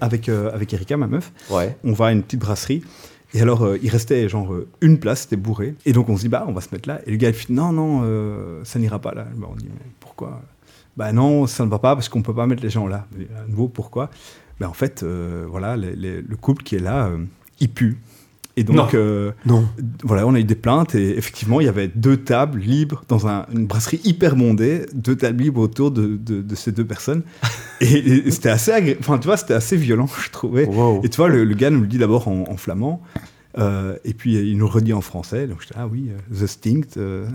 avec, euh, avec Erika, ma meuf. Ouais. On va à une petite brasserie. Et alors, euh, il restait genre euh, une place, c'était bourré. Et donc, on se dit, bah, on va se mettre là. Et le gars, il fait, non, non, euh, ça n'ira pas là. Bah, on dit, mais pourquoi? Bah, non, ça ne va pas parce qu'on peut pas mettre les gens là. Mais, à nouveau, pourquoi? Bah, en fait, voilà, les- les- le couple qui est là, il pue. Et donc, Non. euh, Non. voilà, on a eu des plaintes et effectivement, il y avait deux tables libres dans un- une brasserie hyper bondée, deux tables libres autour de, de- de ces deux personnes. Et, et c'était assez, agré- enfin, tu vois, c'était assez violent, je trouvais. Wow. Et tu vois, le, le gars nous le dit d'abord en, en flamand. Euh, et puis il nous redit en français. Donc j'étais ah oui, euh, The Stinkt. euh.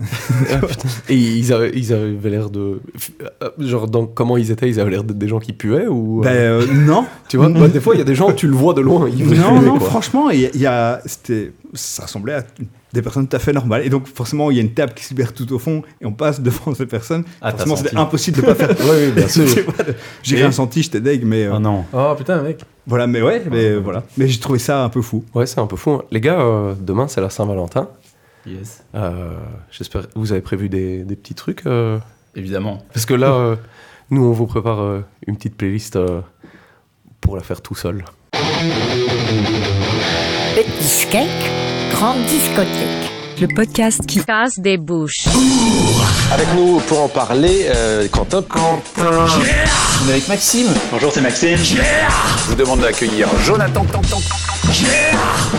Ah. Et ils avaient, ils avaient l'air de. Genre, dans comment ils étaient, ils avaient l'air d'être des gens qui puaient ou. Ben, euh, non, tu vois, bah, des fois, il y a des gens, tu le vois de loin, ils non, non, quoi. franchement, il y y a, c'était, ça ressemblait à des personnes tout à fait normales. Et donc forcément, il y a une table qui se libère tout au fond et on passe devant ces personnes. Ah, t'as forcément, c'était impossible de pas faire. Oui, oui, bien sûr. J'ai rien senti, j'étais deg, mais euh, Oh non. Oh putain, mec. Voilà, mais ouais, mais euh, voilà. Mais j'ai trouvé ça un peu fou. Ouais, c'est un peu fou. hein. Les gars, euh, demain, c'est la Saint-Valentin. Yes. Euh, J'espère. Vous avez prévu des, des petits trucs euh, Évidemment. Parce que là, euh, nous, on vous prépare euh, une petite playlist euh, pour la faire tout seul. Petit cake, grande discothèque. Le podcast qui casse des bouches. Avec nous pour en parler, euh, Quentin. On est avec Maxime. Bonjour, c'est Maxime. Je vous demande d'accueillir Jonathan.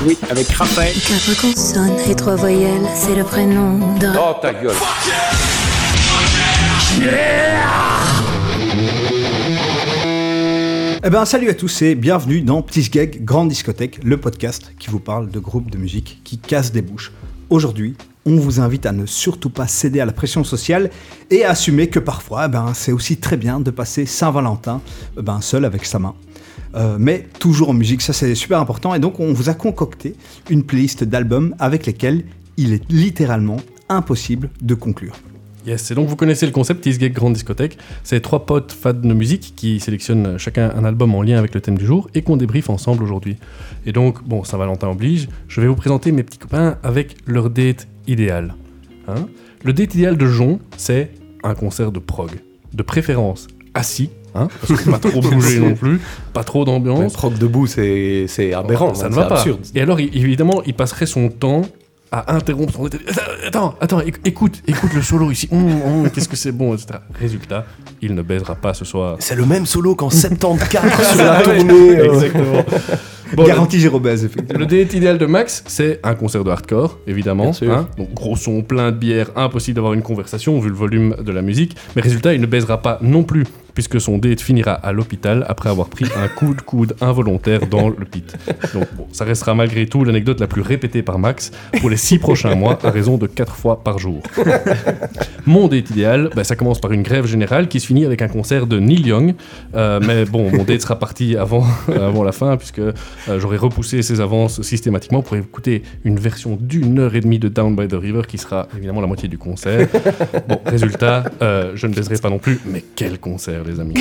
Oui, avec Raphaël. Quatre consonnes et trois voyelles, c'est le prénom de... Oh ta gueule. Eh ben, salut à tous et bienvenue dans Petit Gag Grande Discothèque, le podcast qui vous parle de groupes de musique qui cassent des bouches. Aujourd'hui, on vous invite à ne surtout pas céder à la pression sociale et à assumer que parfois, eh ben, c'est aussi très bien de passer Saint-Valentin eh ben, seul avec sa main. Euh, mais toujours en musique, ça c'est super important. Et donc, on vous a concocté une playlist d'albums avec lesquels il est littéralement impossible de conclure. Yes, et donc vous connaissez le concept Tease Gag Grande Discothèque. C'est trois potes fans de musique qui sélectionnent chacun un album en lien avec le thème du jour et qu'on débriefe ensemble aujourd'hui. Et donc, bon, Saint-Valentin oblige, je vais vous présenter mes petits copains avec leur date idéal. Hein le date idéal de Jon, c'est un concert de prog. De préférence assis, hein, parce que pas trop bouger non plus, pas trop d'ambiance. proc debout, c'est c'est aberrant. ça hein, ne va pas. absurde. Et alors, évidemment, il passerait son temps à interrompre son Attends, attends, éc- écoute, écoute le solo ici. Hum, hum, Qu'est-ce que c'est bon, etc. Résultat, il ne baisera pas ce soir. C'est le même solo qu'en 74 sur la tournée. Exactement. Bon, Garantie Gérobèse, effectivement. le date idéal de Max, c'est un concert de hardcore, évidemment. Hein. Donc gros son, plein de bière, impossible d'avoir une conversation vu le volume de la musique. Mais résultat, il ne baisera pas non plus, puisque son date finira à l'hôpital après avoir pris un coup de coude involontaire dans le pit. Donc bon, ça restera malgré tout l'anecdote la plus répétée par Max pour les six prochains mois, à raison de quatre fois par jour. Mon date idéal, bah, ça commence par une grève générale qui se finit avec un concert de Neil Young. Euh, mais bon, mon date sera parti avant, avant la fin, puisque euh, j'aurais repoussé ses avances systématiquement pour écouter une version d'une heure et demie de Down by the River qui sera évidemment la moitié du concert. Bon, résultat, euh, je ne baiserai pas non plus, mais quel concert, les amis.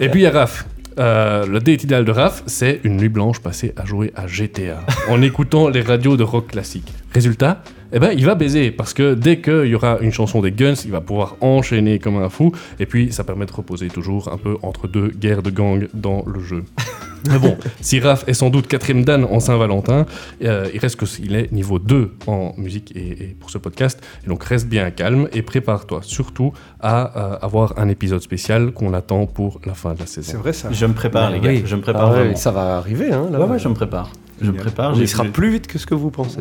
Et puis il y a Raph. Euh, le date idéal de Raph, c'est une nuit blanche passée à jouer à GTA en écoutant les radios de rock classique. Résultat, eh ben, il va baiser parce que dès qu'il y aura une chanson des Guns, il va pouvoir enchaîner comme un fou. Et puis, ça permet de reposer toujours un peu entre deux guerres de gang dans le jeu. Mais bon, si Raph est sans doute quatrième Dan en Saint-Valentin, euh, il reste qu'il est niveau 2 en musique et, et pour ce podcast. Et donc reste bien calme et prépare-toi surtout à euh, avoir un épisode spécial qu'on attend pour la fin de la saison. C'est vrai ça. Je me prépare, les gars. oui. Je me prépare Ah ouais, vraiment. ça va arriver. Hein, là. Ouais, ouais, je me prépare. Je me prépare. Il sera plus vite que ce que vous pensez.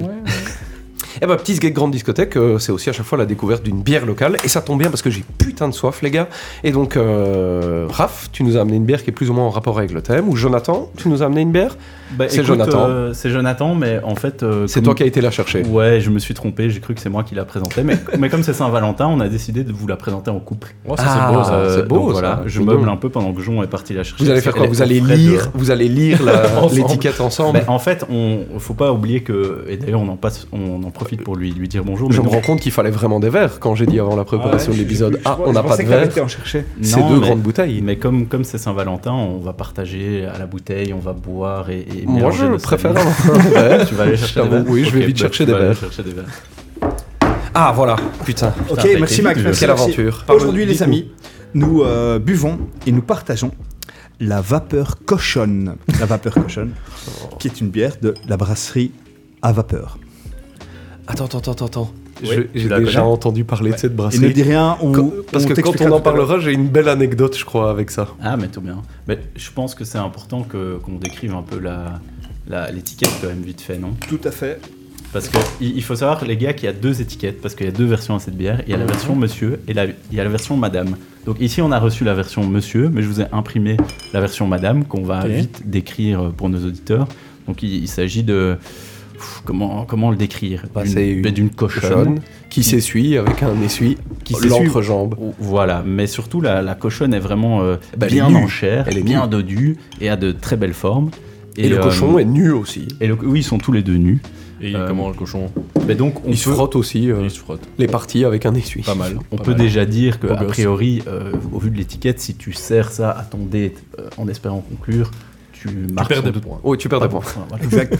Et bah, Petit Gag Grande Discothèque, euh, c'est aussi à chaque fois la découverte d'une bière locale. Et ça tombe bien parce que j'ai putain de soif, les gars. Et donc, euh, tu nous as amené une bière qui est plus ou moins en rapport avec le thème. Ou Jonathan, tu nous as amené une bière. Bah, C'est Jonathan. euh, c'est Jonathan, mais en fait. euh, C'est comme- toi qui as été la chercher. Ouais, je me suis trompé. J'ai cru que c'est moi qui la présentais. Mais, mais comme c'est Saint-Valentin, on a décidé de vous la présenter en couple. Oh, ça, Ah, c'est beau, ça. C'est beau, donc ça. Voilà, je C'est meuble un peu pendant que Jon est parti la chercher. Vous allez faire quoi Vous allez lire, de- vous allez lire Ensemble. l'étiquette ensemble. Ben, en fait, on faut pas oublier que et d'ailleurs on en passe, on en profite pour lui lui dire bonjour. je mais me rends compte qu'il fallait vraiment des verres quand j'ai dit avant la préparation de l'épisode. Ah, on n'a pas de verre. en chercher. C'est deux grandes bouteilles. Mais comme comme c'est Saint-Valentin, on va partager à la bouteille, on va boire et, Moi, je préfère salives. un verre. Tu vas aller chercher des verres oui, je vais vite bah, chercher des verres. chercher des verres. Ah, voilà. Putain. Ok, merci été merci, Quelle aventure. Aujourd'hui, les amis, nous euh, buvons et nous partageons la vapeur cochonne. La vapeur cochonne, qui est une bière de la brasserie à vapeur. Attends, attends, attends, attends. Oui, J'ai déjà entendu parler de cette Et ne brasserie. dis rien, on, Quand- parce on que quand on en parlera, j'ai une belle anecdote, je crois, avec ça. Ah, mais tout bien. Mais je pense que c'est important que, qu'on décrive un peu la, la- l'étiquette quand même vite fait, non? Tout à fait. Parce que il il faut savoir, les gars, qu'il y a deux étiquettes, parce qu'il y a deux versions à cette bière. Il y a la version monsieur et la- il y a la version madame. Donc ici, on a reçu la version monsieur, mais je vous ai imprimé la version madame qu'on va vite décrire pour nos auditeurs. Donc il, il s'agit de... Pff, Comment, comment le décrire Bah, D'une- c'est une d'une cochonne. Cochonne qui s'essuie avec un essuie Qui l'entrejambe. Voilà, mais surtout la, la cochonne est vraiment euh, Bah, elle est bien en chair, Elle est bien dodue et a de très belles formes. Et, le euh, cochon est nu aussi. et le- oui, ils sont tous les deux nus. Et Euh, comment le cochon Mais donc, on Il se frotte aussi euh, Il se frotte. les parties avec un essuie. Pas mal. on pas peut mal. déjà dire que, a priori, euh, au vu de l'étiquette, si tu sers ça à ton date euh, en espérant conclure, tu perds des points. Oui, tu perds des points. Voilà. Exact.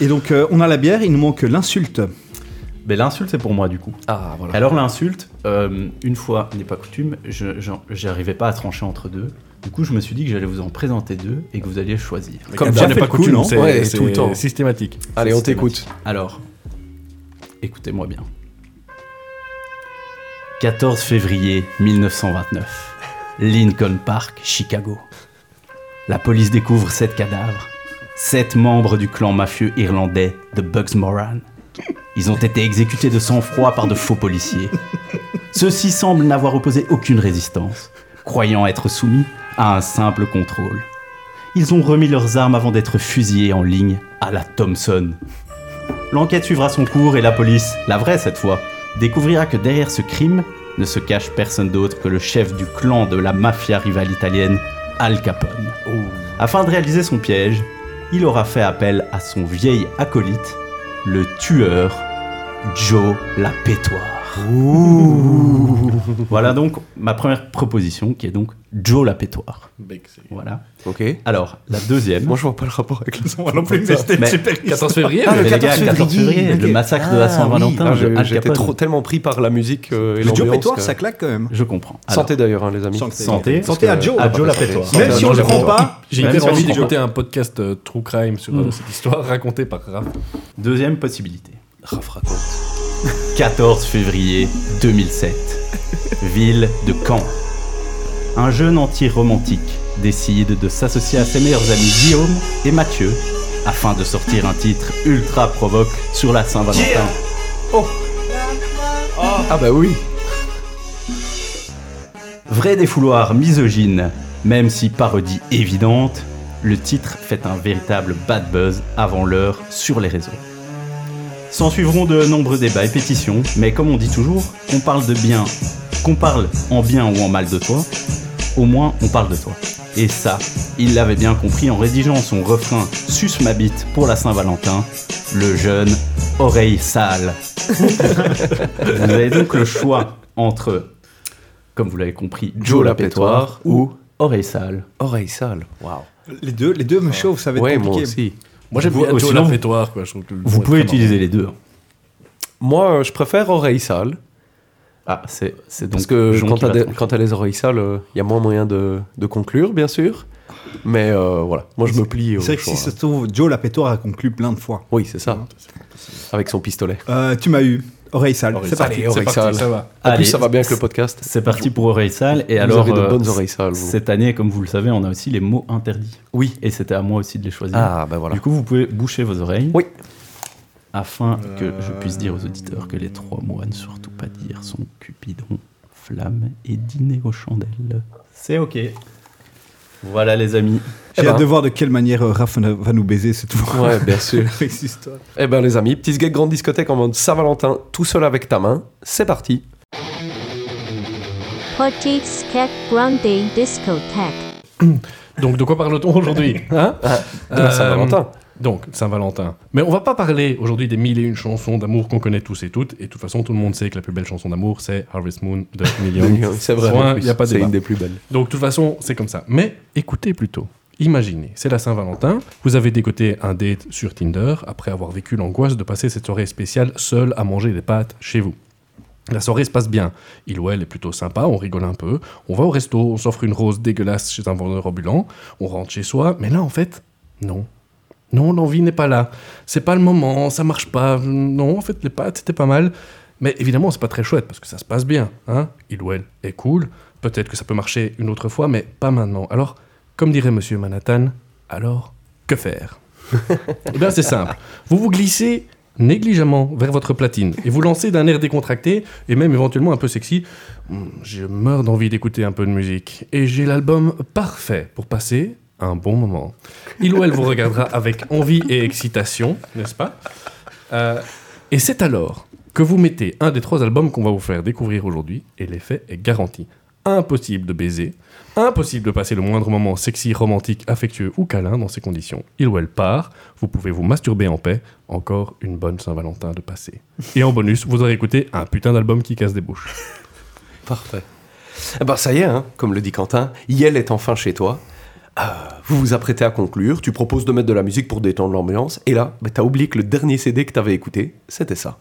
Et donc, euh, on a la bière, il nous manque l'insulte. Mais l'insulte, c'est pour moi, du coup. Ah, voilà. Alors, l'insulte, euh, une fois n'est pas coutume, je j'arrivais pas à trancher entre deux. Du coup, je me suis dit que j'allais vous en présenter deux et que vous alliez choisir. Comme ça n'est pas coutume, non c'est Ouais, tout le temps. systématique. Allez, on t'écoute. Alors, écoutez-moi bien. 14 février 1929. Lincoln Park, Chicago. La police découvre sept cadavres. Sept membres du clan mafieux irlandais de Bugs Moran. Ils ont été exécutés de sang-froid par de faux policiers. Ceux-ci semblent n'avoir opposé aucune résistance, croyant être soumis à un simple contrôle. Ils ont remis leurs armes avant d'être fusillés en ligne à la Thompson. L'enquête suivra son cours et la police, la vraie cette fois, découvrira que derrière ce crime ne se cache personne d'autre que le chef du clan de la mafia rivale italienne, Al Capone. Afin de réaliser son piège, il aura fait appel à son vieil acolyte, le tueur Joe la Voilà donc ma première proposition qui est donc Joe la Pétoire. Voilà. Ok. Alors, la deuxième. Moi, je vois pas le rapport avec non plus, mais c'était Mais- super 14 février Ah, Mais le les 14 gars, 14 février, le massacre de la Ah, Saint-Valentin Ah, je- Al J'étais trop- tellement pris par la musique euh, et Le Joe. Pétoire, que- ça claque quand même. Je comprends. Alors, Santé d'ailleurs, hein, les amis. Santé. Santé. Santé à Joe. à Joe la. Pétoire. Même si on le prend pas, J'ai envie d'écouter un podcast euh, True Crime sur euh, cette histoire racontée par Raph. Deuxième possibilité. Raph raconte. 14 février 2007. Ville de Caen. Un jeune anti-romantique décide de s'associer à ses meilleurs amis Guillaume et Mathieu afin de sortir un titre ultra provoque sur la Saint-Valentin. Ah, bah oui. Vrai défouloir misogyne, même si parodie évidente, le titre fait un véritable bad buzz avant l'heure sur les réseaux. S'en suivront de nombreux débats et pétitions, mais comme on dit toujours, qu'on parle de bien, qu'on parle en bien ou en mal de toi, au moins on parle de toi. Et ça, il l'avait bien compris en rédigeant son refrain Suce ma bite pour la Saint-Valentin, le jeune oreille sale. vous avez donc le choix entre, comme vous l'avez compris, Joe la pétoire ou oreille sale. Oreille sale. Waouh. les deux, les deux me chauffent, ça va être Ouais, moi compliqué. aussi. Moi j'aime bien la Fétoire, quoi. Je trouve que le Vous est pouvez très utiliser les deux. Moi, euh, je préfère oreille sale. Ah, c'est c'est donc Parce que Jean quand qui t'as va des- trancher. quand t'as les oreilles sales, il y a moins moyen de, de conclure, bien sûr. Mais euh, voilà, moi je me plie au C'est vrai que choix. si ça se trouve, Joe la pétoire a conclu plein de fois. Oui, c'est ça. Avec son pistolet. Euh, tu m'as eu. Oreille sale. C'est parti. Allez, oreille parti, sale. ça va. En Allez, plus, ça va bien avec le podcast. C'est parti pour Oreille Sale. Et Vous alors, avez de euh, bonnes oreilles sales, vous. cette année, comme vous le savez, on a aussi les mots interdits. Oui. Et c'était à moi aussi de les choisir. Ah, ben voilà. Du coup, vous pouvez boucher vos oreilles. Oui. Afin que je puisse dire aux auditeurs que les trois mots à ne surtout pas dire sont Cupidon, Flamme et Dîner aux chandelles. C'est ok. Voilà les amis. J'ai Eh hâte ben. de voir de quelle manière euh, Raph va nous baiser cette fois. Ouais, bien sûr. Eh ben les amis, petit gag grande discothèque en mode Saint-Valentin, tout seul avec ta main. C'est parti. Skek Grande Discotheque. Donc de quoi parle-t-on aujourd'hui hein? De la Euh, Saint-Valentin. Donc, Saint-Valentin. Mais on va pas parler aujourd'hui des mille et une chansons d'amour qu'on connaît tous et toutes. Et de toute façon, tout le monde sait que la plus belle chanson d'amour, c'est Harvest Moon de Million. C'est vrai. Y a pas C'est une des plus belles. Donc, de toute façon, c'est comme ça. Mais écoutez plutôt. Imaginez, c'est la Saint-Valentin, vous avez dégoté un date sur Tinder après avoir vécu l'angoisse de passer cette soirée spéciale seul à manger des pâtes chez vous. La soirée se passe bien. Il ou elle est plutôt sympa, on rigole un peu. On va au resto, on s'offre une rose dégueulasse chez un vendeur ambulant. On rentre chez soi. Mais là, en fait, non. Non, l'envie n'est pas là. C'est pas le moment, ça marche pas. Non, en fait, les pâtes, c'était pas mal. Mais évidemment, c'est pas très chouette parce que ça se passe bien. Hein Il ou elle est cool. Peut-être que ça peut marcher une autre fois, mais pas maintenant. Alors, comme dirait Monsieur Manhattan, alors, que faire? Eh bien, c'est simple. Vous vous glissez négligemment vers votre platine et vous lancez d'un air décontracté et même éventuellement un peu sexy. Hmm, Je meurs d'envie d'écouter un peu de musique et j'ai l'album parfait pour passer un bon moment. Il ou elle vous regardera avec envie et excitation, n'est-ce pas Euh, Et c'est alors que vous mettez un des trois albums qu'on va vous faire découvrir aujourd'hui et l'effet est garanti. Impossible de baiser, impossible de passer le moindre moment sexy, romantique, affectueux ou câlin dans ces conditions. Il ou elle part, vous pouvez vous masturber en paix, encore une bonne Saint-Valentin de passer. Et en bonus, vous aurez écouté un putain d'album qui casse des bouches. Parfait. Eh ben, ça y est, hein, comme le dit Quentin, Yel est enfin chez toi. Euh, vous vous apprêtez à conclure, tu proposes de mettre de la musique pour détendre l'ambiance, et là, bah, t'as oublié que le dernier CD que t'avais écouté, c'était ça.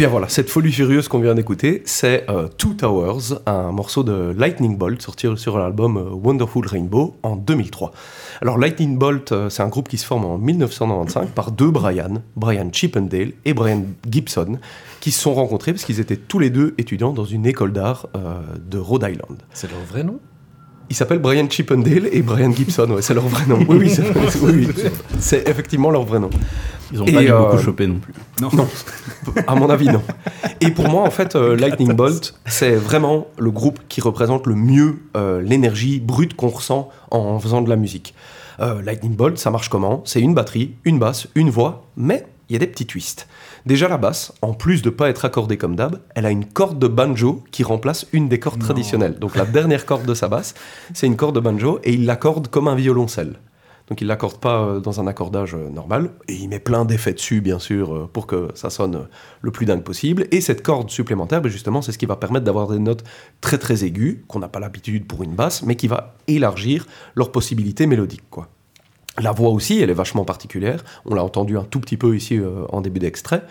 Bien voilà, cette folie furieuse qu'on vient d'écouter, c'est euh, Two Towers, un morceau de Lightning Bolt sorti sur l'album euh, Wonderful Rainbow en 2003. Alors Lightning Bolt, euh, c'est un groupe qui se forme en 1995 par deux Brian, Brian Chippendale et Brian Gibson, qui se sont rencontrés parce qu'ils étaient tous les deux étudiants dans une école d'art de Rhode Island. C'est leur vrai nom? Ils s'appellent Brian Chippendale et Brian Gibson, ouais, c'est leur vrai nom. Oui, oui, c'est oui, oui. C'est effectivement leur vrai nom. Ils ont Et, pas dû euh, beaucoup choper non plus. Non. À mon avis, non. Et pour moi, en fait, euh, Lightning Bolt, c'est vraiment le groupe qui représente le mieux euh, l'énergie brute qu'on ressent en faisant de la musique. Euh, Lightning Bolt, ça marche comment? C'est une batterie, une basse, une voix, mais il y a des petits twists. Déjà, la basse, en plus de pas être accordée comme d'hab, elle a une corde de banjo qui remplace une des cordes traditionnelles. Donc la dernière corde de sa basse, c'est une corde de banjo et il l'accorde comme un violoncelle. Donc il l'accorde pas euh, dans un accordage euh, normal et il met plein d'effets dessus bien sûr euh, pour que ça sonne le plus dingue possible. Et cette corde supplémentaire, ben, justement, c'est ce qui va permettre d'avoir des notes très très aiguës qu'on n'a pas l'habitude pour une basse, mais qui va élargir leurs possibilités mélodiques quoi. La voix aussi, elle est vachement particulière. On l'a entendu un tout petit peu ici euh, en début d'extrait.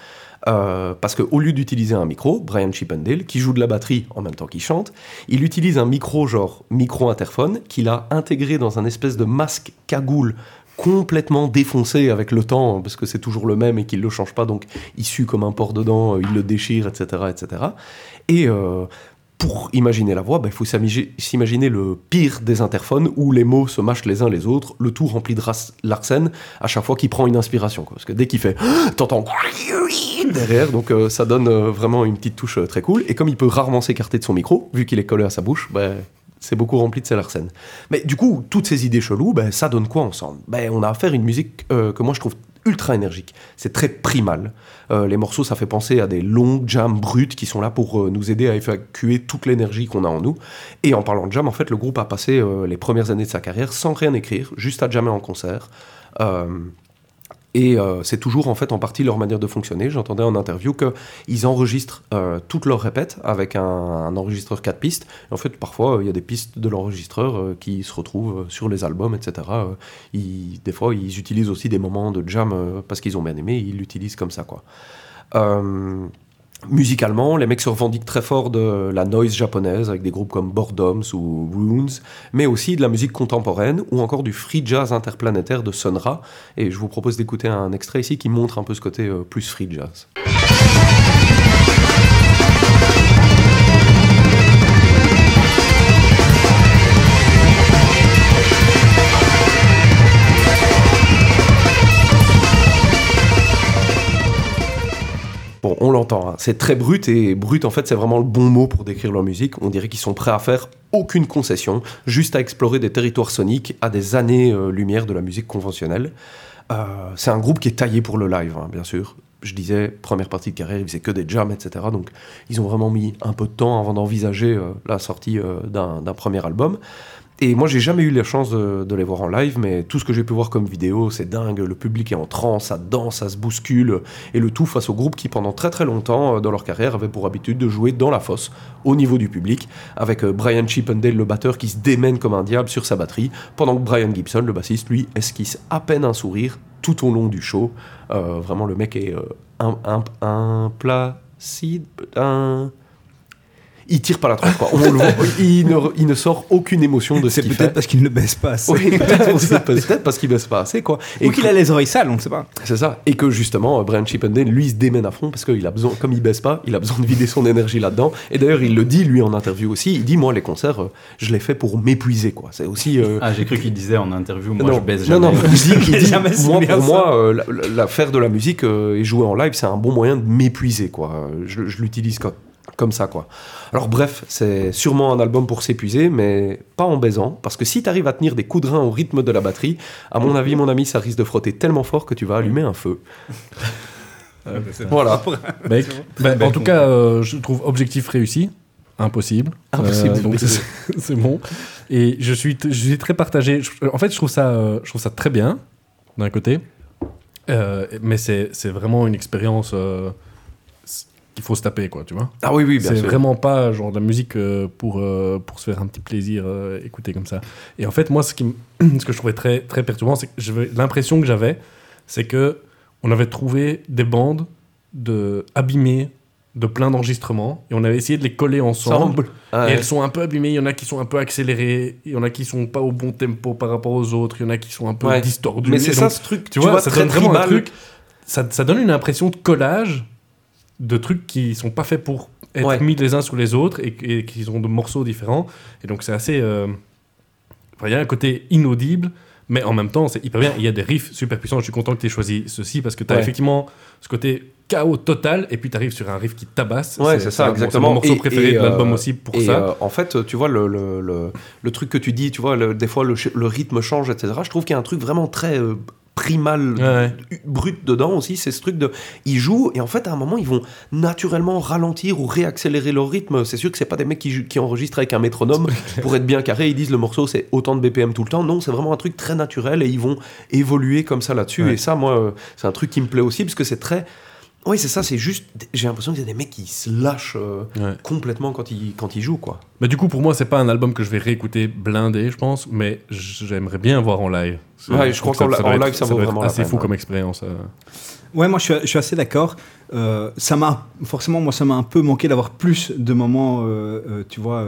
Euh, parce qu'au lieu d'utiliser un micro, Brian Chippendale, qui joue de la batterie en même temps qu'il chante, il utilise un micro genre micro-interphone qu'il a intégré dans un espèce de masque cagoule complètement défoncé avec le temps, parce que c'est toujours le même et qu'il ne le change pas, donc il sue comme un porc dedans, euh, il le déchire, etc. etc. Et euh, pour imaginer la voix, bah, il faut s'imaginer le pire des interphones où les mots se mâchent les uns les autres, le tout rempli de Larsen à chaque fois qu'il prend une inspiration. Parce que dès qu'il fait, t'entends derrière, donc euh, ça donne euh, vraiment une petite touche euh, très cool. Et comme il peut rarement s'écarter de son micro, vu qu'il est collé à sa bouche, bah, c'est beaucoup rempli de ces Larsen. Mais du coup, toutes ces idées cheloues, bah, ça donne quoi ensemble? Ben, On a affaire à une musique que moi je trouve ultra énergique. C'est très primal. Euh, les morceaux, ça fait penser à des longs jams bruts qui sont là pour euh, nous aider à évacuer toute l'énergie qu'on a en nous. Et en parlant de jam, en fait, le groupe a passé euh, les premières années de sa carrière sans rien écrire, juste à jammer en concert. Et euh, c'est toujours en fait en partie leur manière de fonctionner. J'entendais en interview qu'ils enregistrent euh, toutes leurs répètes avec un, enregistreur 4 pistes. En fait, parfois, il y a des pistes de l'enregistreur euh, qui se retrouvent sur les albums, etc. Des fois, ils utilisent aussi des moments de jam parce qu'ils ont bien aimé. Ils l'utilisent comme ça, quoi. Musicalement, les mecs se revendiquent très fort de la noise japonaise avec des groupes comme Boredoms ou Runes, mais aussi de la musique contemporaine ou encore du free jazz interplanétaire de Sonra. Et je vous propose d'écouter un extrait ici qui montre un peu ce côté euh, plus free jazz. Bon, on l'entend, hein. c'est très brut et brut en fait c'est vraiment le bon mot pour décrire leur musique. On dirait qu'ils sont prêts à faire aucune concession, juste à explorer des territoires soniques à des années-lumière de la musique conventionnelle. Euh, c'est un groupe qui est taillé pour le live, hein, bien sûr. Je disais, première partie de carrière, ils faisaient que des jams, etc. Donc ils ont vraiment mis un peu de temps avant d'envisager euh, la sortie euh, d'un premier album. Et moi, j'ai jamais eu la chance de, les voir en live, mais tout ce que j'ai pu voir comme vidéo, c'est dingue. Le public est en transe, ça danse, ça se bouscule, et le tout face au groupe qui, pendant très très longtemps euh, dans leur carrière, avait pour habitude de jouer dans la fosse, au niveau du public, avec euh, Brian Chippendale, le batteur, qui se démène comme un diable sur sa batterie, pendant que Brian Gibson, le bassiste, lui, esquisse à peine un sourire tout au long du show. Euh, vraiment, le mec est un, un il tire pas la tronche, quoi. On le voit, il, ne, il ne sort aucune émotion de ce qu'il peut-être parce qu'il ne baisse pas assez. Oui, peut-être parce qu'il baisse pas assez, quoi. Ou qu'il a les oreilles sales, on ne sait pas. C'est ça. Et que justement, euh, Brian Chippendale, lui, se démène à fond parce qu'il a besoin, comme il baisse pas, il a besoin de vider son énergie là-dedans. Et d'ailleurs, il le dit, lui, en interview aussi. Il dit, moi, les concerts, euh, je les fais pour m'épuiser, quoi. C'est aussi. euh, Ah, j'ai cru qu'il disait en interview, moi non, je baise non, jamais. non, il dit, il dit, Jamais moi, pour ça. moi, euh, la, la- la- faire de la musique euh, et jouer en live, c'est un bon moyen de m'épuiser, quoi. Je, je l'utilise co- comme ça, quoi. Alors, bref, c'est sûrement un album pour s'épuiser, mais pas en baisant, parce que si tu arrives à tenir des coups de rein au rythme de la batterie, à mon avis, mon ami, ça risque de frotter tellement fort que tu vas allumer un feu. Voilà. Mec, bah, en tout cas, euh, je trouve objectif réussi. Impossible. Impossible. Euh, donc c'est bon. Et je suis, je suis très partagé. Je- en fait, je trouve ça, euh, je trouve ça très bien d'un côté, Euh, mais c'est c'est vraiment une expérience euh, qu'il faut se taper, quoi. Tu vois. Ah oui, oui, bien C'est vraiment pas genre de la musique euh, pour, euh, pour se faire un petit plaisir, euh, écouter comme ça. Et en fait, moi, ce, qui m- ce que je trouvais très, très perturbant, c'est que l'impression que j'avais, c'est que on avait trouvé des bandes de abîmées de plein d'enregistrements et on avait essayé de les coller ensemble. Ah Et elles sont un peu abîmées, il y en a qui sont un peu accélérées, il y en a qui sont pas au bon tempo par rapport aux autres, il y en a qui sont un peu Ouais. distordues. Mais c'est ça ce truc, tu vois, ça donne vraiment un truc. Ça, ça donne une impression de collage de trucs qui sont pas faits pour être Ouais. mis les uns sur les autres et, et qui sont de morceaux différents. Et donc c'est assez. euh, enfin, il y a un côté inaudible, mais en même temps c'est hyper bien. Il y a des riffs super puissants. Je suis content que tu aies choisi ceci parce que tu as Ouais. effectivement ce côté chaos total et puis tu arrives sur un riff qui tabasse. Ouais, c'est ça, mon- exactement. mon morceau Et- préféré et, de l'album euh, aussi pour et, ça. euh, en fait, tu vois, le, le, le, le truc que tu dis, tu vois, des fois, le rythme change, etc. Je trouve qu'il y a un truc vraiment très euh, primal, Ouais, ouais. u- brut dedans aussi. C'est ce truc de. Ils jouent, et en fait, à un moment, ils vont naturellement ralentir ou réaccélérer leur rythme. C'est sûr que c'est pas des mecs qui, enregistrent avec un métronome pour être bien carré. Ils disent le morceau, c'est autant de BPM tout le temps. Non, c'est vraiment un truc très naturel et ils vont évoluer comme ça là-dessus. Ouais. Et ça, moi, euh, c'est un truc qui me plaît aussi parce que c'est très. Oui, c'est ça, c'est juste. J'ai l'impression qu'il y a des mecs qui se lâchent euh, Ouais. complètement quand ils, quand ils jouent, quoi. Mais du coup, pour moi, c'est pas un album que je vais réécouter blindé, je pense, mais j'aimerais bien voir en live. Ouais, je crois qu'en ça être- live, ça vaut doit être vraiment la assez peine, fou ouais. comme expérience. euh. Ouais, moi je suis, je suis assez d'accord. Euh, ça m'a forcément, moi ça m'a un peu manqué d'avoir plus de moments, euh, euh, tu vois,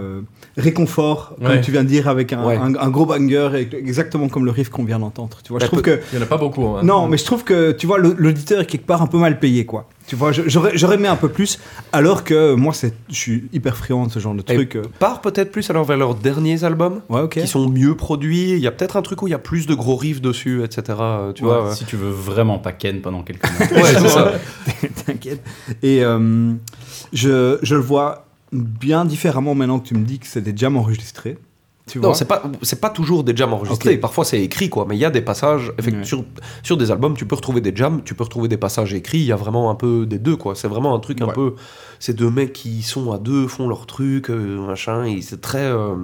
réconfort, comme Ouais. tu viens de dire, avec un, Ouais. un- un gros banger, et- exactement comme le riff qu'on vient d'entendre. Tu vois, je Bah, trouve que Il y en a pas beaucoup. hein. non, mais je trouve que tu vois l'auditeur est quelque part un peu mal payé, quoi. Tu vois, j'aurais aimé un peu plus, alors que moi c'est, je suis hyper friand de ce genre de truc. euh. Part peut-être plus alors vers leurs derniers albums, Ouais, qui sont mieux produits. Il y a peut-être un truc où il y a plus de gros riffs dessus, etc. euh, Tu Ouais, vois. Si tu veux vraiment pas Ken pendant quelques mois. Ouais, c'est ça. T'inquiète. Et euh, je, je le vois bien différemment maintenant que tu me dis que c'est des jams enregistrés. Tu Non, c'est pas c'est pas toujours des jams enregistrés. Parfois c'est écrit quoi, mais il y a des passages. effect- Ouais. sur, sur des albums, tu peux retrouver des jams, tu peux retrouver des passages écrits. Il y a vraiment un peu des deux quoi. C'est vraiment un truc un peu. Ces deux mecs qui sont à deux, font leur truc, euh, machin. Et c'est très. euh,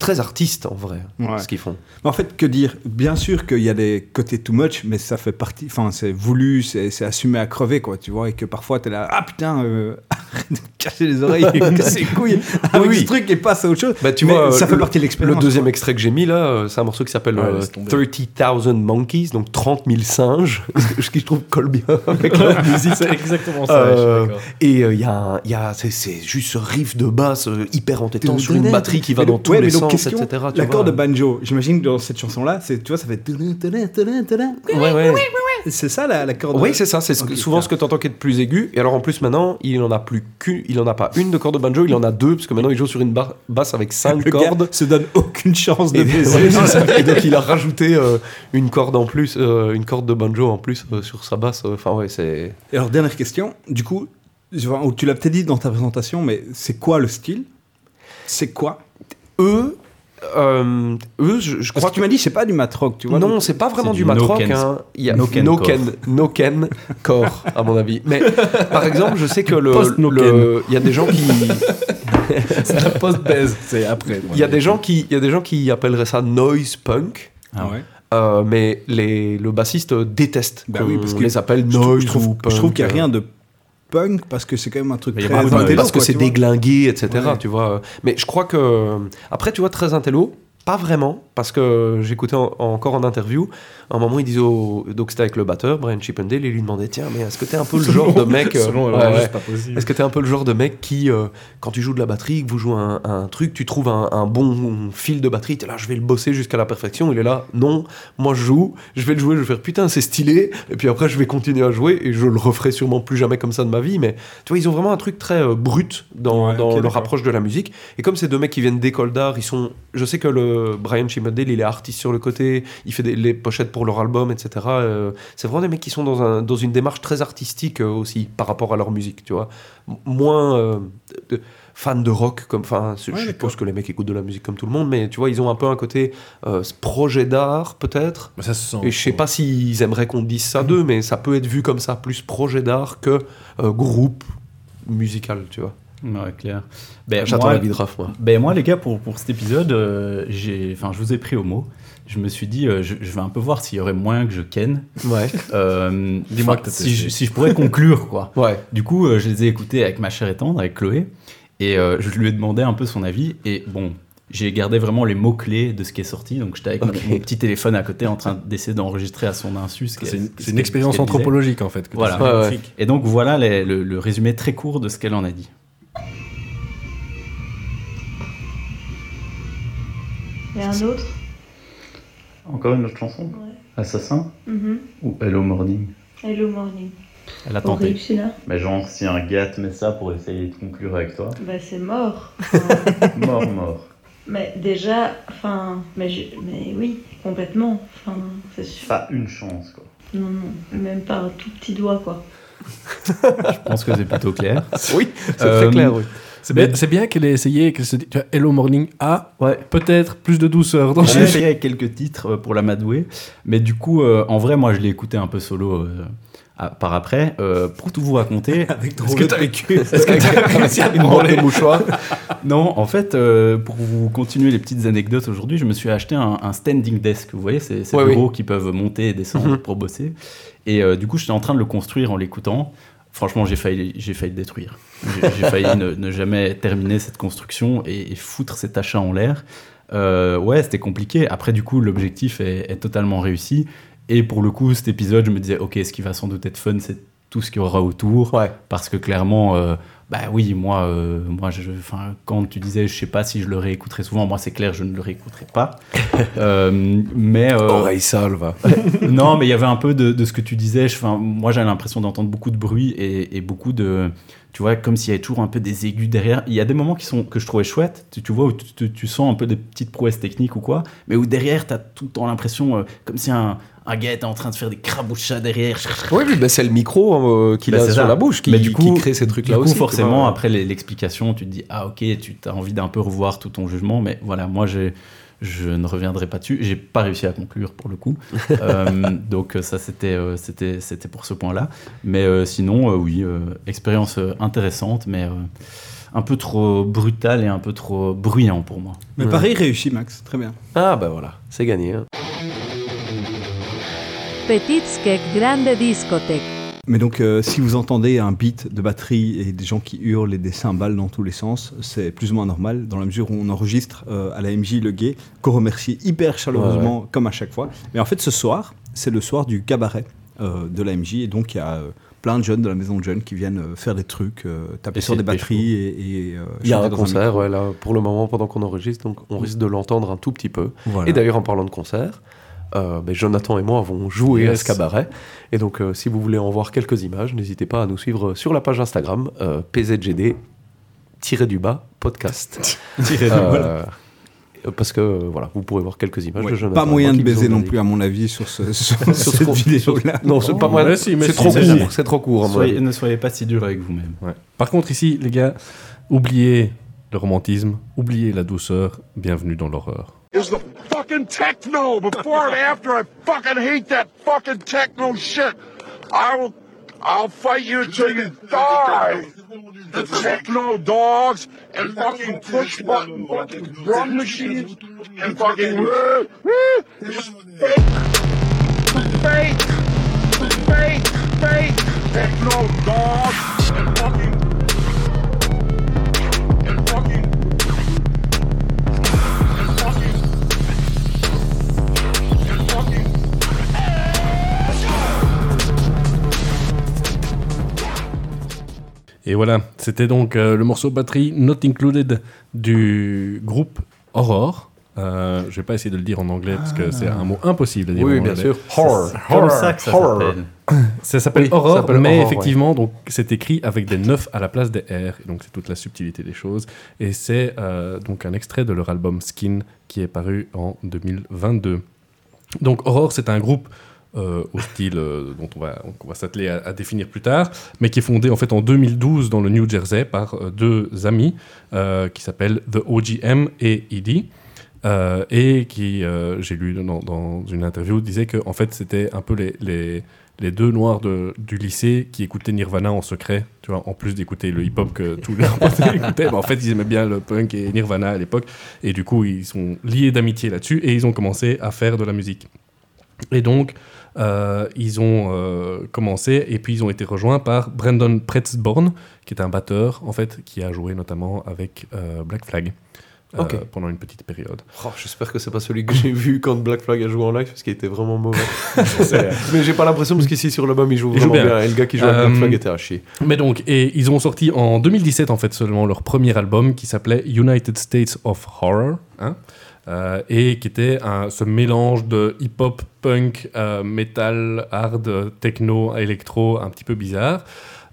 très artistes en vrai, Ouais. ce qu'ils font. Mais En fait, que dire? Bien sûr qu'il y a des côtés too much, mais ça fait partie. Enfin, c'est voulu, c'est c'est assumé à crever, quoi. Tu vois, et que parfois, t'es là, ah putain, euh, arrête de te casser les oreilles, casser les couilles avec Oui, ce truc et passe à autre chose. Bah, tu Mais vois, ça le- fait partie de Le l'expérience. deuxième quoi. extrait que j'ai mis là, c'est un morceau qui s'appelle Ouais, euh, laisse tomber. 30,000 Monkeys, donc 30 000 singes, ce qui je trouve colle bien avec la musique. C'est exactement ça, ouais, je suis Euh, et euh, il y a, y a c'est, c'est juste ce riff de basse hyper entêtant sur une batterie qui va dans tous les sens, question, etc. tu L'accord vois. de banjo, j'imagine que dans cette chanson-là, c'est, tu vois, ça fait. Ouais, ouais. C'est ça la- l'accord de. Oui, c'est ça. C'est ce que- Ok, souvent ce que tu entends qui est de plus aigu. Et alors en plus maintenant, il en a plus qu'une. Il en a pas une de corde de banjo, il en a deux parce que maintenant il joue sur une bar- basse avec cinq Le gars cordes. se donne aucune chance de baiser. Et donc il a rajouté euh, une corde en plus, euh, une corde de banjo en plus euh, sur sa basse. Enfin ouais, c'est. Et alors, dernière question, du coup, tu l'as peut-être dit dans ta présentation, mais c'est quoi le style? C'est quoi? Eux, euh, eux, je, je Parce crois que tu m'as dit, c'est pas du mat rock, tu vois. non, c'est pas vraiment du du mat no hein. Il y a no ken no core. ken, no ken core, à mon avis. Mais par exemple, je sais que le, le- il y a des gens qui, C'est la post-baise, c'est après. il y a des gens qui, il y a des gens qui appelleraient ça noise punk. Ah ouais. Euh, mais les, le bassiste déteste Bah qu'on oui, parce que les appelle noise je trouve- ou punk. je trouve qu'il n'y a rien de punk parce que c'est quand même un truc très intello, parce que quoi, c'est tu vois. déglingué, etc. Ouais. Tu vois. Mais je crois que après, tu vois, très intello. Pas vraiment, parce que j'écoutais en- encore en interview, à un moment il disait au, donc c'était avec le batteur, Brian Chippendale, et il lui demandait tiens mais est-ce que t'es un peu le genre de mec, euh, ouais, ouais, ouais. est-ce que t'es un peu le genre de mec qui, euh, quand tu joues de la batterie, que vous jouez un, un truc, tu trouves un, un bon fil de batterie, t'es là, je vais le bosser jusqu'à la perfection. Il est là, non, moi je joue, je vais le jouer, je vais faire putain, c'est stylé, et puis après je vais continuer à jouer, et je le referai sûrement plus jamais comme ça de ma vie. Mais tu vois, ils ont vraiment un truc très euh, brut dans, dans ok, leur approche de la musique. Et comme ces deux mecs qui viennent d'école d'art, ils sont. Je sais que le Brian Chippendale, il est artiste sur le côté, il fait des, les pochettes pour leur album, etc. Euh, c'est vraiment des mecs qui sont dans, un, dans une démarche très artistique euh, aussi par rapport à leur musique, tu vois. M- moins euh, de- fans de rock, comme. Enfin, je Ouais, suppose que les mecs écoutent de la musique comme tout le monde, mais tu vois, ils ont un peu un côté euh, projet d'art, peut-être. Ça se sent. Et je sais pas s'ils aimeraient qu'on dise ça d'eux, mais ça peut être vu comme ça, plus projet d'art que groupe musical, tu vois. Ouais, clair. Ben, J'attends la vie de Raph, moi. Ben moi les gars pour, pour cet épisode euh, j'ai enfin je vous ai pris au mot je me suis dit euh, je, je vais un peu voir s'il y aurait moyen que je ken Ouais. Euh, Dis-moi que si, je, si je pourrais conclure quoi Ouais. du coup euh, je les ai écoutés avec ma chère et tendre avec Chloé et euh, je lui ai demandé un peu son avis et bon j'ai gardé vraiment les mots clés de ce qui est sorti donc j'étais avec mon- petit téléphone à côté en train d'essayer d'enregistrer à son insu ce C'est une, ce une expérience ce qu'elle disait. anthropologique en fait. que Voilà. Ouais, et donc voilà les- le, le résumé très court de ce qu'elle en a dit Et un autre encore une autre chanson Ouais. Assassin Mhm. ou Hello Morning Hello morning. elle a tenté Horrible. Mais genre, si un gars te met ça pour essayer de conclure avec toi, Bah c'est mort. Enfin, mort, mort. mais déjà, enfin, mais, je- mais oui, complètement. Enfin, c'est sûr. Pas une chance, quoi. Non, non, même pas un tout petit doigt quoi. Je pense que c'est plutôt clair. Oui, c'est Euh, très clair, oui. C'est bien, c'est bien qu'elle ait essayé, qu'elle se dit, tu vois, Hello Morning A, Ouais. peut-être plus de douceur dans J'ai essayé avec quelques titres euh, pour la Madoué, mais du coup, euh, en vrai, moi, je l'ai écouté un peu solo euh, à- par après. Euh, pour tout vous raconter, Avec Est-ce que t'as vécu Est-ce que t'as réussi à mouchoir. non, en fait, pour vous continuer les petites anecdotes aujourd'hui, je me suis acheté un, un standing desk. Vous voyez, c'est ces Ouais, bureaux qui peuvent monter et descendre Mhm. pour bosser. Et du coup, j'étais en train de le construire en l'écoutant. Franchement, j'ai failli, j'ai failli le détruire. J'ai failli ne, ne jamais terminer cette construction et, et foutre cet achat en l'air. Euh, ouais, c'était compliqué. Après, du coup, l'objectif est, est totalement réussi. Et pour le coup, cet épisode, je me disais, ok, ce qui va sans doute être fun, c'est tout ce qu'il y aura autour. Ouais. Parce que clairement, euh, bah oui, moi, euh, moi je, quand tu disais, je sais pas si je le réécouterai souvent, moi c'est clair, je ne le réécouterai pas. Euh, mais euh, Oreille sale, va. non, mais il y avait un peu de, de ce que tu disais. Moi, j'ai l'impression d'entendre beaucoup de bruit et, et beaucoup de, tu vois, comme s'il y avait toujours un peu des aigus derrière. Il y a des moments qui sont que je trouvais chouettes. Tu, tu vois où tu, tu- tu sens un peu des petites prouesses techniques ou quoi, mais où derrière, tu as tout le temps l'impression euh, comme si un, un gars était en train de faire des crabouchas derrière. Oui, oui, bah, c'est le micro euh, qu'il Bah, a sur ça. la bouche qui, Mais du coup- qui crée ces Du trucs-là coup, aussi. tu forcément, vois. après l'explication, tu te dis ah ok, tu as envie d'un peu revoir tout ton jugement, mais voilà, moi j'ai je ne reviendrai pas dessus. J'ai pas réussi à conclure pour le coup. Euh, donc ça c'était euh, c'était c'était pour ce point-là. Mais euh, sinon euh, oui, euh, expérience intéressante, mais euh, un peu trop brutal et un peu trop bruyant pour moi. Mais Ouais. pareil, réussi, Max. Très bien. Ah bah voilà, c'est gagné. hein. Petit skek grande discothèque. Mais donc, euh, si vous entendez un beat de batterie et des gens qui hurlent et des cymbales dans tous les sens, c'est plus ou moins normal, dans la mesure où on enregistre euh, à la MJ Le Gay, qu'on remercie hyper chaleureusement, comme à chaque fois. Mais en fait, ce soir, c'est le soir du cabaret euh, de la MJ, et donc il y a plein de jeunes de la maison de jeunes qui viennent faire des trucs, euh, taper sur des batteries et, et, euh, Il y a un concert, ouais, là, pour le moment, pendant qu'on enregistre, donc on risque de l'entendre un tout petit peu. Voilà. Et d'ailleurs, en parlant de concert, euh, ben, Jonathan et moi avons joué à ce cabaret. Et donc, euh, si vous voulez en voir quelques images, n'hésitez pas à nous suivre sur la page Instagram, euh, PZGD-du-bas podcast. Euh, Parce que, voilà, vous pourrez voir quelques images Ouais, de Jonathan. pas moyen de baiser non plus, à mon avis, sur, ce, sur, Sur cette ce- vidéo-là. Non, c'est pas Oh, moyen. mais si, mais C'est si, trop court, c'est trop court. Soyez- ne soyez pas si dur avec vous-même. Ouais. Par contre, ici, les gars, oubliez le romantisme, oubliez la douceur, bienvenue dans l'horreur. Is the fucking techno. Before and after, I fucking hate that fucking techno shit. I will, I'll fight you until you die. The techno dogs and fucking push button fucking drum machines and fucking fake, fake, fake, fake techno dogs Et voilà, c'était donc euh, le morceau batterie Not Included du groupe Aurore. Euh, je vais pas essayer de le dire en anglais parce que c'est un mot impossible à dire Oui, en bien anglais. sûr. Horror. Comme ça que ça Horror. s'appelle. Ça s'appelle Oui, s'appelle mais effectivement, donc c'est écrit avec des 9 à la place des R, et donc c'est toute la subtilité des choses. Et c'est euh, donc un extrait de leur album Skin qui est paru en 2022. Donc Aurore, c'est un groupe euh, au style euh, dont on va, on va s'atteler à, définir plus tard, mais qui est fondé en fait en 2012 dans le New Jersey par euh, deux amis euh, qui s'appellent The OGM et. Euh, et qui, j'ai lu dans, une interview, disait que en fait c'était un peu les, les, deux noirs de, du lycée qui écoutaient Nirvana en secret, tu vois, en plus d'écouter le hip-hop que tous les potes écoutaient. Mais en fait, ils aimaient bien le punk et Nirvana à l'époque, et du coup, ils sont liés d'amitié là-dessus, et ils ont commencé à faire de la musique. Et donc, euh, ils ont euh, commencé, et puis ils ont été rejoints par Brandon Pretzborn, qui est un batteur, en fait, qui a joué notamment avec euh, Black Flag. euh, pendant une petite période. Oh, J'espère que c'est pas celui que j'ai vu quand Black Flag a joué en live parce qu'il était vraiment mauvais. Mais j'ai pas l'impression parce qu'ici sur l'album il joue Il joue vraiment bien. bien. Et le gars qui joue à Black Flag était à chier. Mais donc, et ils ont sorti en 2017 en fait seulement leur premier album qui s'appelait United States of Horror, hein, euh, et qui était un- ce mélange de hip-hop, punk, euh, metal, hard, techno, électro, un petit peu bizarre,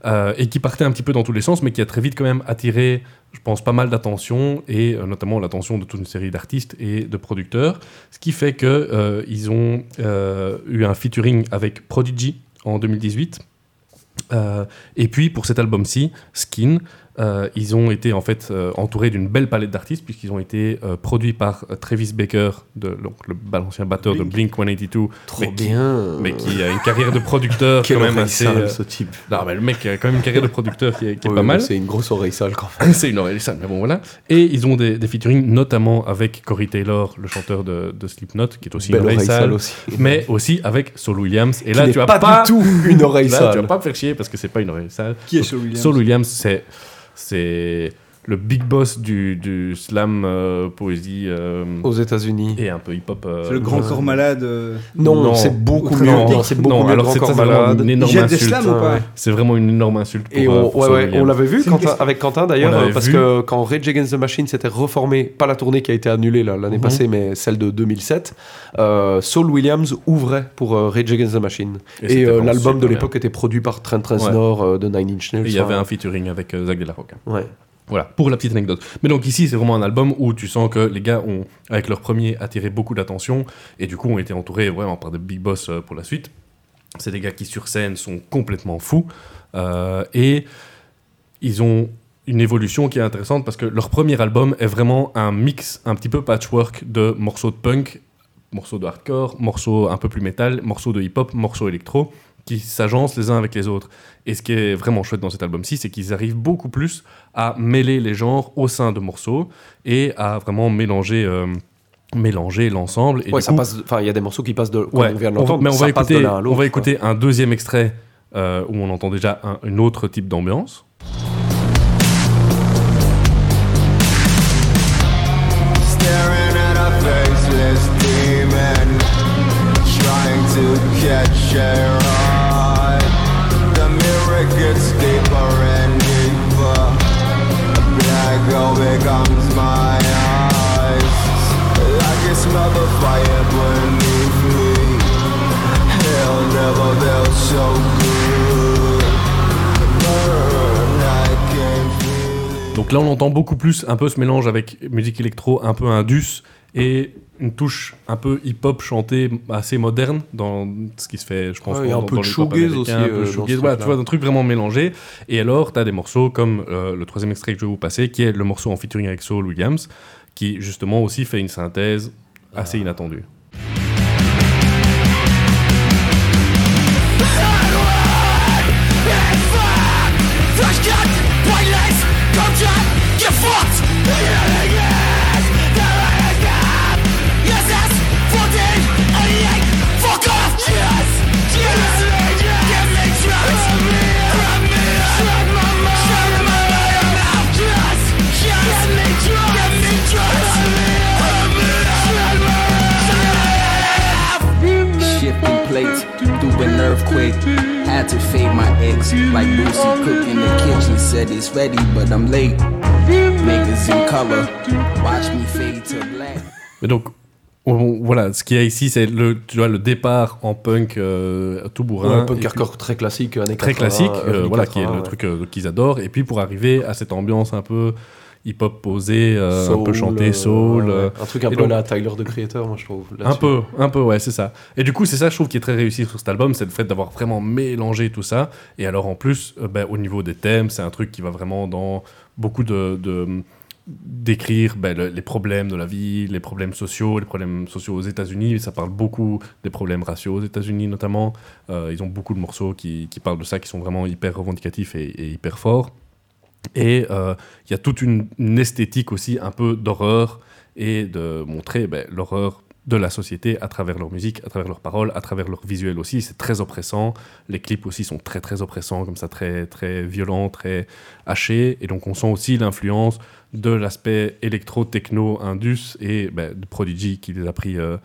euh, et qui partait un petit peu dans tous les sens, mais qui a très vite quand même attiré, je pense, pas mal d'attention, et notamment l'attention de toute une série d'artistes et de producteurs, ce qui fait que euh, ils ont eu un featuring avec Prodigy en 2018. Euh, et puis pour cet album-ci, Skin, euh, ils ont été en fait euh, entourés d'une belle palette d'artistes puisqu'ils ont été euh, produits par Travis Baker, de, donc, le l'ancien batteur de Blink 182, Trop mais qui- bien. mais qui a une carrière de producteur quand même assez. sale, ce type. Non, mais le mec a quand même une carrière de producteur qui est, qui pas mal. C'est une grosse oreille sale quand même. C'est une oreille sale, mais bon voilà. Et ils ont des, des featuring notamment avec Corey Taylor, le chanteur de, de Slipknot, qui est aussi Belle une oreille oreille sale, sale aussi. mais aussi avec Saul Williams. Et Qui là, tu vas pas pas, du tout une oreille Là, sale. tu vas pas me faire chier parce que c'est pas une oreille sale. Qui est Saul Williams Saul Williams, c'est c'est le big boss du, du slam euh, poésie euh, Aux États-Unis. et un peu hip-hop. euh, C'est le grand corps malade. euh, Non, Non. c'est beaucoup mieux. Non, c'est beaucoup non, mieux alors Grand c'est Malade. une énorme des insulte. slams ou pas ouais. C'est vraiment une énorme insulte pour, Et on, pour ouais, Saul ouais, Williams. on l'avait vu Quentin- avec Quentin d'ailleurs, euh, parce vu. que quand Rage Against the Machine s'était reformé, pas la tournée qui a été annulée l'année Mhm. passée, mais celle de 2007, euh, Saul Williams ouvrait pour euh, Rage Against the Machine. Et euh, l'album de l'époque était produit par Trent Reznor de Nine Inch Nails. Et il y avait un featuring avec Zach de la. Ouais. Voilà, pour la petite anecdote. Mais donc ici, c'est vraiment un album où tu sens que les gars ont, avec leur premier, attiré beaucoup d'attention et du coup ont été entourés vraiment par des big boss euh, pour la suite. C'est des gars qui sur scène sont complètement fous euh, et ils ont une évolution qui est intéressante parce que leur premier album est vraiment un mix un petit peu patchwork de morceaux de punk, morceaux de hardcore, morceaux un peu plus métal, morceaux de hip-hop, morceaux électro. Qui s'agencent les uns avec les autres. Et ce qui est vraiment chouette dans cet album-ci, c'est qu'ils arrivent beaucoup plus à mêler les genres au sein de morceaux et à vraiment mélanger. euh, mélanger l'ensemble et Ouais, du ça coup- passe. Enfin, il y a des morceaux qui passent de. comme Ouais, on vient de on va- l'entendre, mais on va écouter, on quoi. un deuxième extrait euh, où on entend déjà un, une autre type d'ambiance. Staring Donc là, on entend beaucoup plus un peu ce mélange avec musique électro, un peu indus et une touche un peu hip-hop chantée assez moderne dans ce qui se fait, je pense. Ouais, dans- un peu dans de shoegaze aussi, un peu euh, shoegaze, voilà, tu vois, un truc vraiment mélangé. Et alors, tu as des morceaux comme euh, le troisième extrait que je vais vous passer, qui est le morceau en featuring avec Saul Williams, qui justement aussi fait une synthèse assez inattendue. Shifting Had to fade my ex like Lucy cook in the kitchen. Said it's ready, but I'm late. Niggas in color, watch me fade to black. Mais donc, on- voilà, ce qu'il y a ici, c'est le, tu vois, le départ en punk euh, tout bourrin. Ouais, punk hardcore très classique, années très 80, classique, euh, voilà, qui est 80, le truc euh, qu'ils adorent. Et puis pour arriver à cette ambiance un peu hip-hop posée, euh, un peu chanté, euh, soul. euh, un truc un peu donc- là, Tyler de Creator, moi je trouve. un peu, un peu, ouais, c'est ça. Et du coup, c'est ça, je trouve, qui est très réussi sur cet album, c'est le fait d'avoir vraiment mélangé tout ça. Et alors, en plus, euh, ben, au niveau des thèmes, c'est un truc qui va vraiment dans beaucoup de. de- d'écrire ben, le- les problèmes de la vie, les problèmes sociaux, les problèmes sociaux aux États-Unis. Ça parle beaucoup des problèmes raciaux aux États-Unis notamment. Euh, ils ont beaucoup de morceaux qui, qui parlent de ça, qui sont vraiment hyper revendicatifs et, et hyper forts. Et euh, il y a toute une, esthétique aussi un peu d'horreur et de montrer ben, l'horreur de la société à travers leur musique, à travers leurs paroles, à travers leur visuel aussi. C'est très oppressant. Les clips aussi sont très très oppressants, comme ça, très très violents, très hachés. Et donc on sent aussi l'influence de l'aspect électro-techno-indus et ben, de Prodigy qui les a pris euh,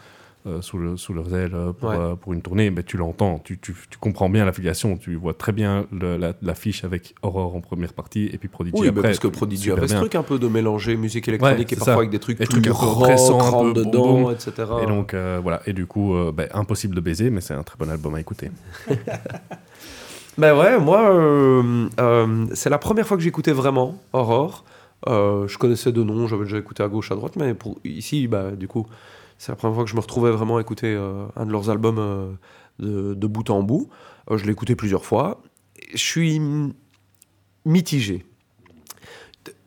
euh, sous, le, sous leurs ailes euh, pour, Ouais. euh, pour une tournée. Ben, tu l'entends, tu, tu, tu comprends bien l'affiliation, tu vois très bien la- l'affiche avec Aurore en première partie et puis Prodigy Oui, bah, après. parce que Prodigy avait ce truc un peu de mélanger musique électronique Ouais, et parfois ça. avec des trucs Des plus trucs rock, un peu dedans, etc. Et donc euh, voilà, et du coup, ben, impossible de baiser, mais c'est un très bon album à écouter. Ben ouais, moi, c'est la première fois que j'écoutais vraiment Aurore. Je connaissais de nom, j'avais déjà écouté à gauche, à droite, mais pour ici, bah, du coup, c'est la première fois que je me retrouvais vraiment à écouter euh, un de leurs albums euh, de, bout en bout. Euh, je l'ai écouté plusieurs fois. Je suis mitigé.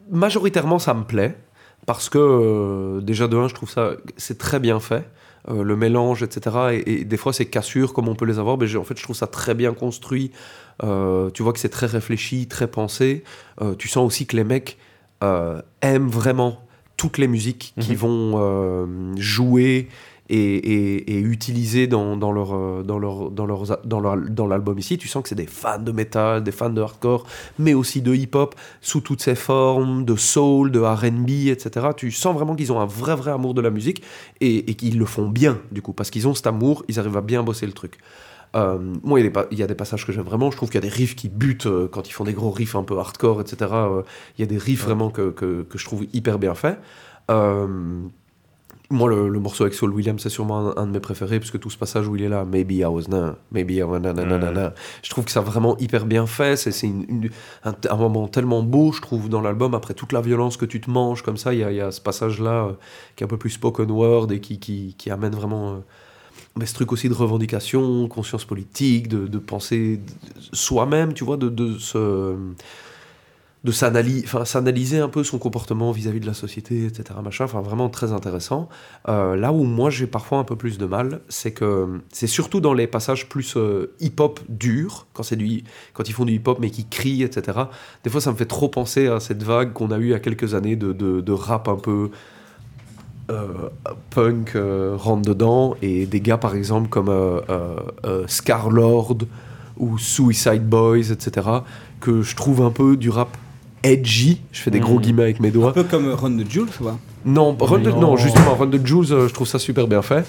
Majoritairement, ça me plaît, parce que déjà de un, je trouve ça, c'est très bien fait. Le mélange, etc. Et, des fois, ces cassures, comme on peut les avoir, mais en fait, je trouve ça très bien construit. Tu vois que c'est très réfléchi, très pensé. Tu sens aussi que les mecs aiment vraiment toutes les musiques qui Mhm. vont euh, jouer et, et- et utiliser dans, dans leur, euh, dans, leur, dans, leur- dans l'album ici. Tu sens que c'est des fans de métal, des fans de hardcore, mais aussi de hip-hop sous toutes ses formes, de soul, de RB, etc. Tu sens vraiment qu'ils ont un vrai, vrai amour de la musique et, et qu'ils le font bien, du coup, parce qu'ils ont cet amour, ils arrivent à bien bosser le truc. Euh, moi, il y, a des pa- il y a des passages que j'aime vraiment. Je trouve qu'il y a des riffs qui butent euh, quand ils font des gros riffs un peu hardcore, etc. Euh, il y a des riffs vraiment que, que, que je trouve hyper bien faits. Moi, le, le morceau avec Saul Williams, c'est sûrement un, un de mes préférés, parce que tout ce passage où il est là, Maybe I was na, maybe I was na, je trouve que ça a vraiment hyper bien fait. C'est un, un moment tellement beau, je trouve, dans l'album, après toute la violence que tu te manges, comme ça, il y a, il y a ce passage-là qui est un peu plus spoken word et qui, qui, qui amène vraiment. Mais ce truc aussi de revendication, conscience politique, de, de penser soi-même, tu vois, de, de se de s'analyser un peu son comportement vis-à-vis de la société, etc. Machin, enfin vraiment très intéressant. Euh, là où moi j'ai parfois un peu plus de mal, c'est que c'est surtout dans les passages plus euh, hip-hop dur, quand du, quand ils font du hip-hop mais qui crient, etc. Des fois ça me fait trop penser à cette vague qu'on a eue a quelques années de, de, rap un peu punk euh, rentre dedans et des gars par exemple comme euh, euh, euh, Scarlord ou Suicide Boys, etc. que je trouve un peu du rap edgy. Je fais des gros Mhm. guillemets avec mes doigts. Un peu comme Run the Jules, tu vois. Non, Run the- Non. non, justement, Run the Jules, euh, je trouve ça super bien fait.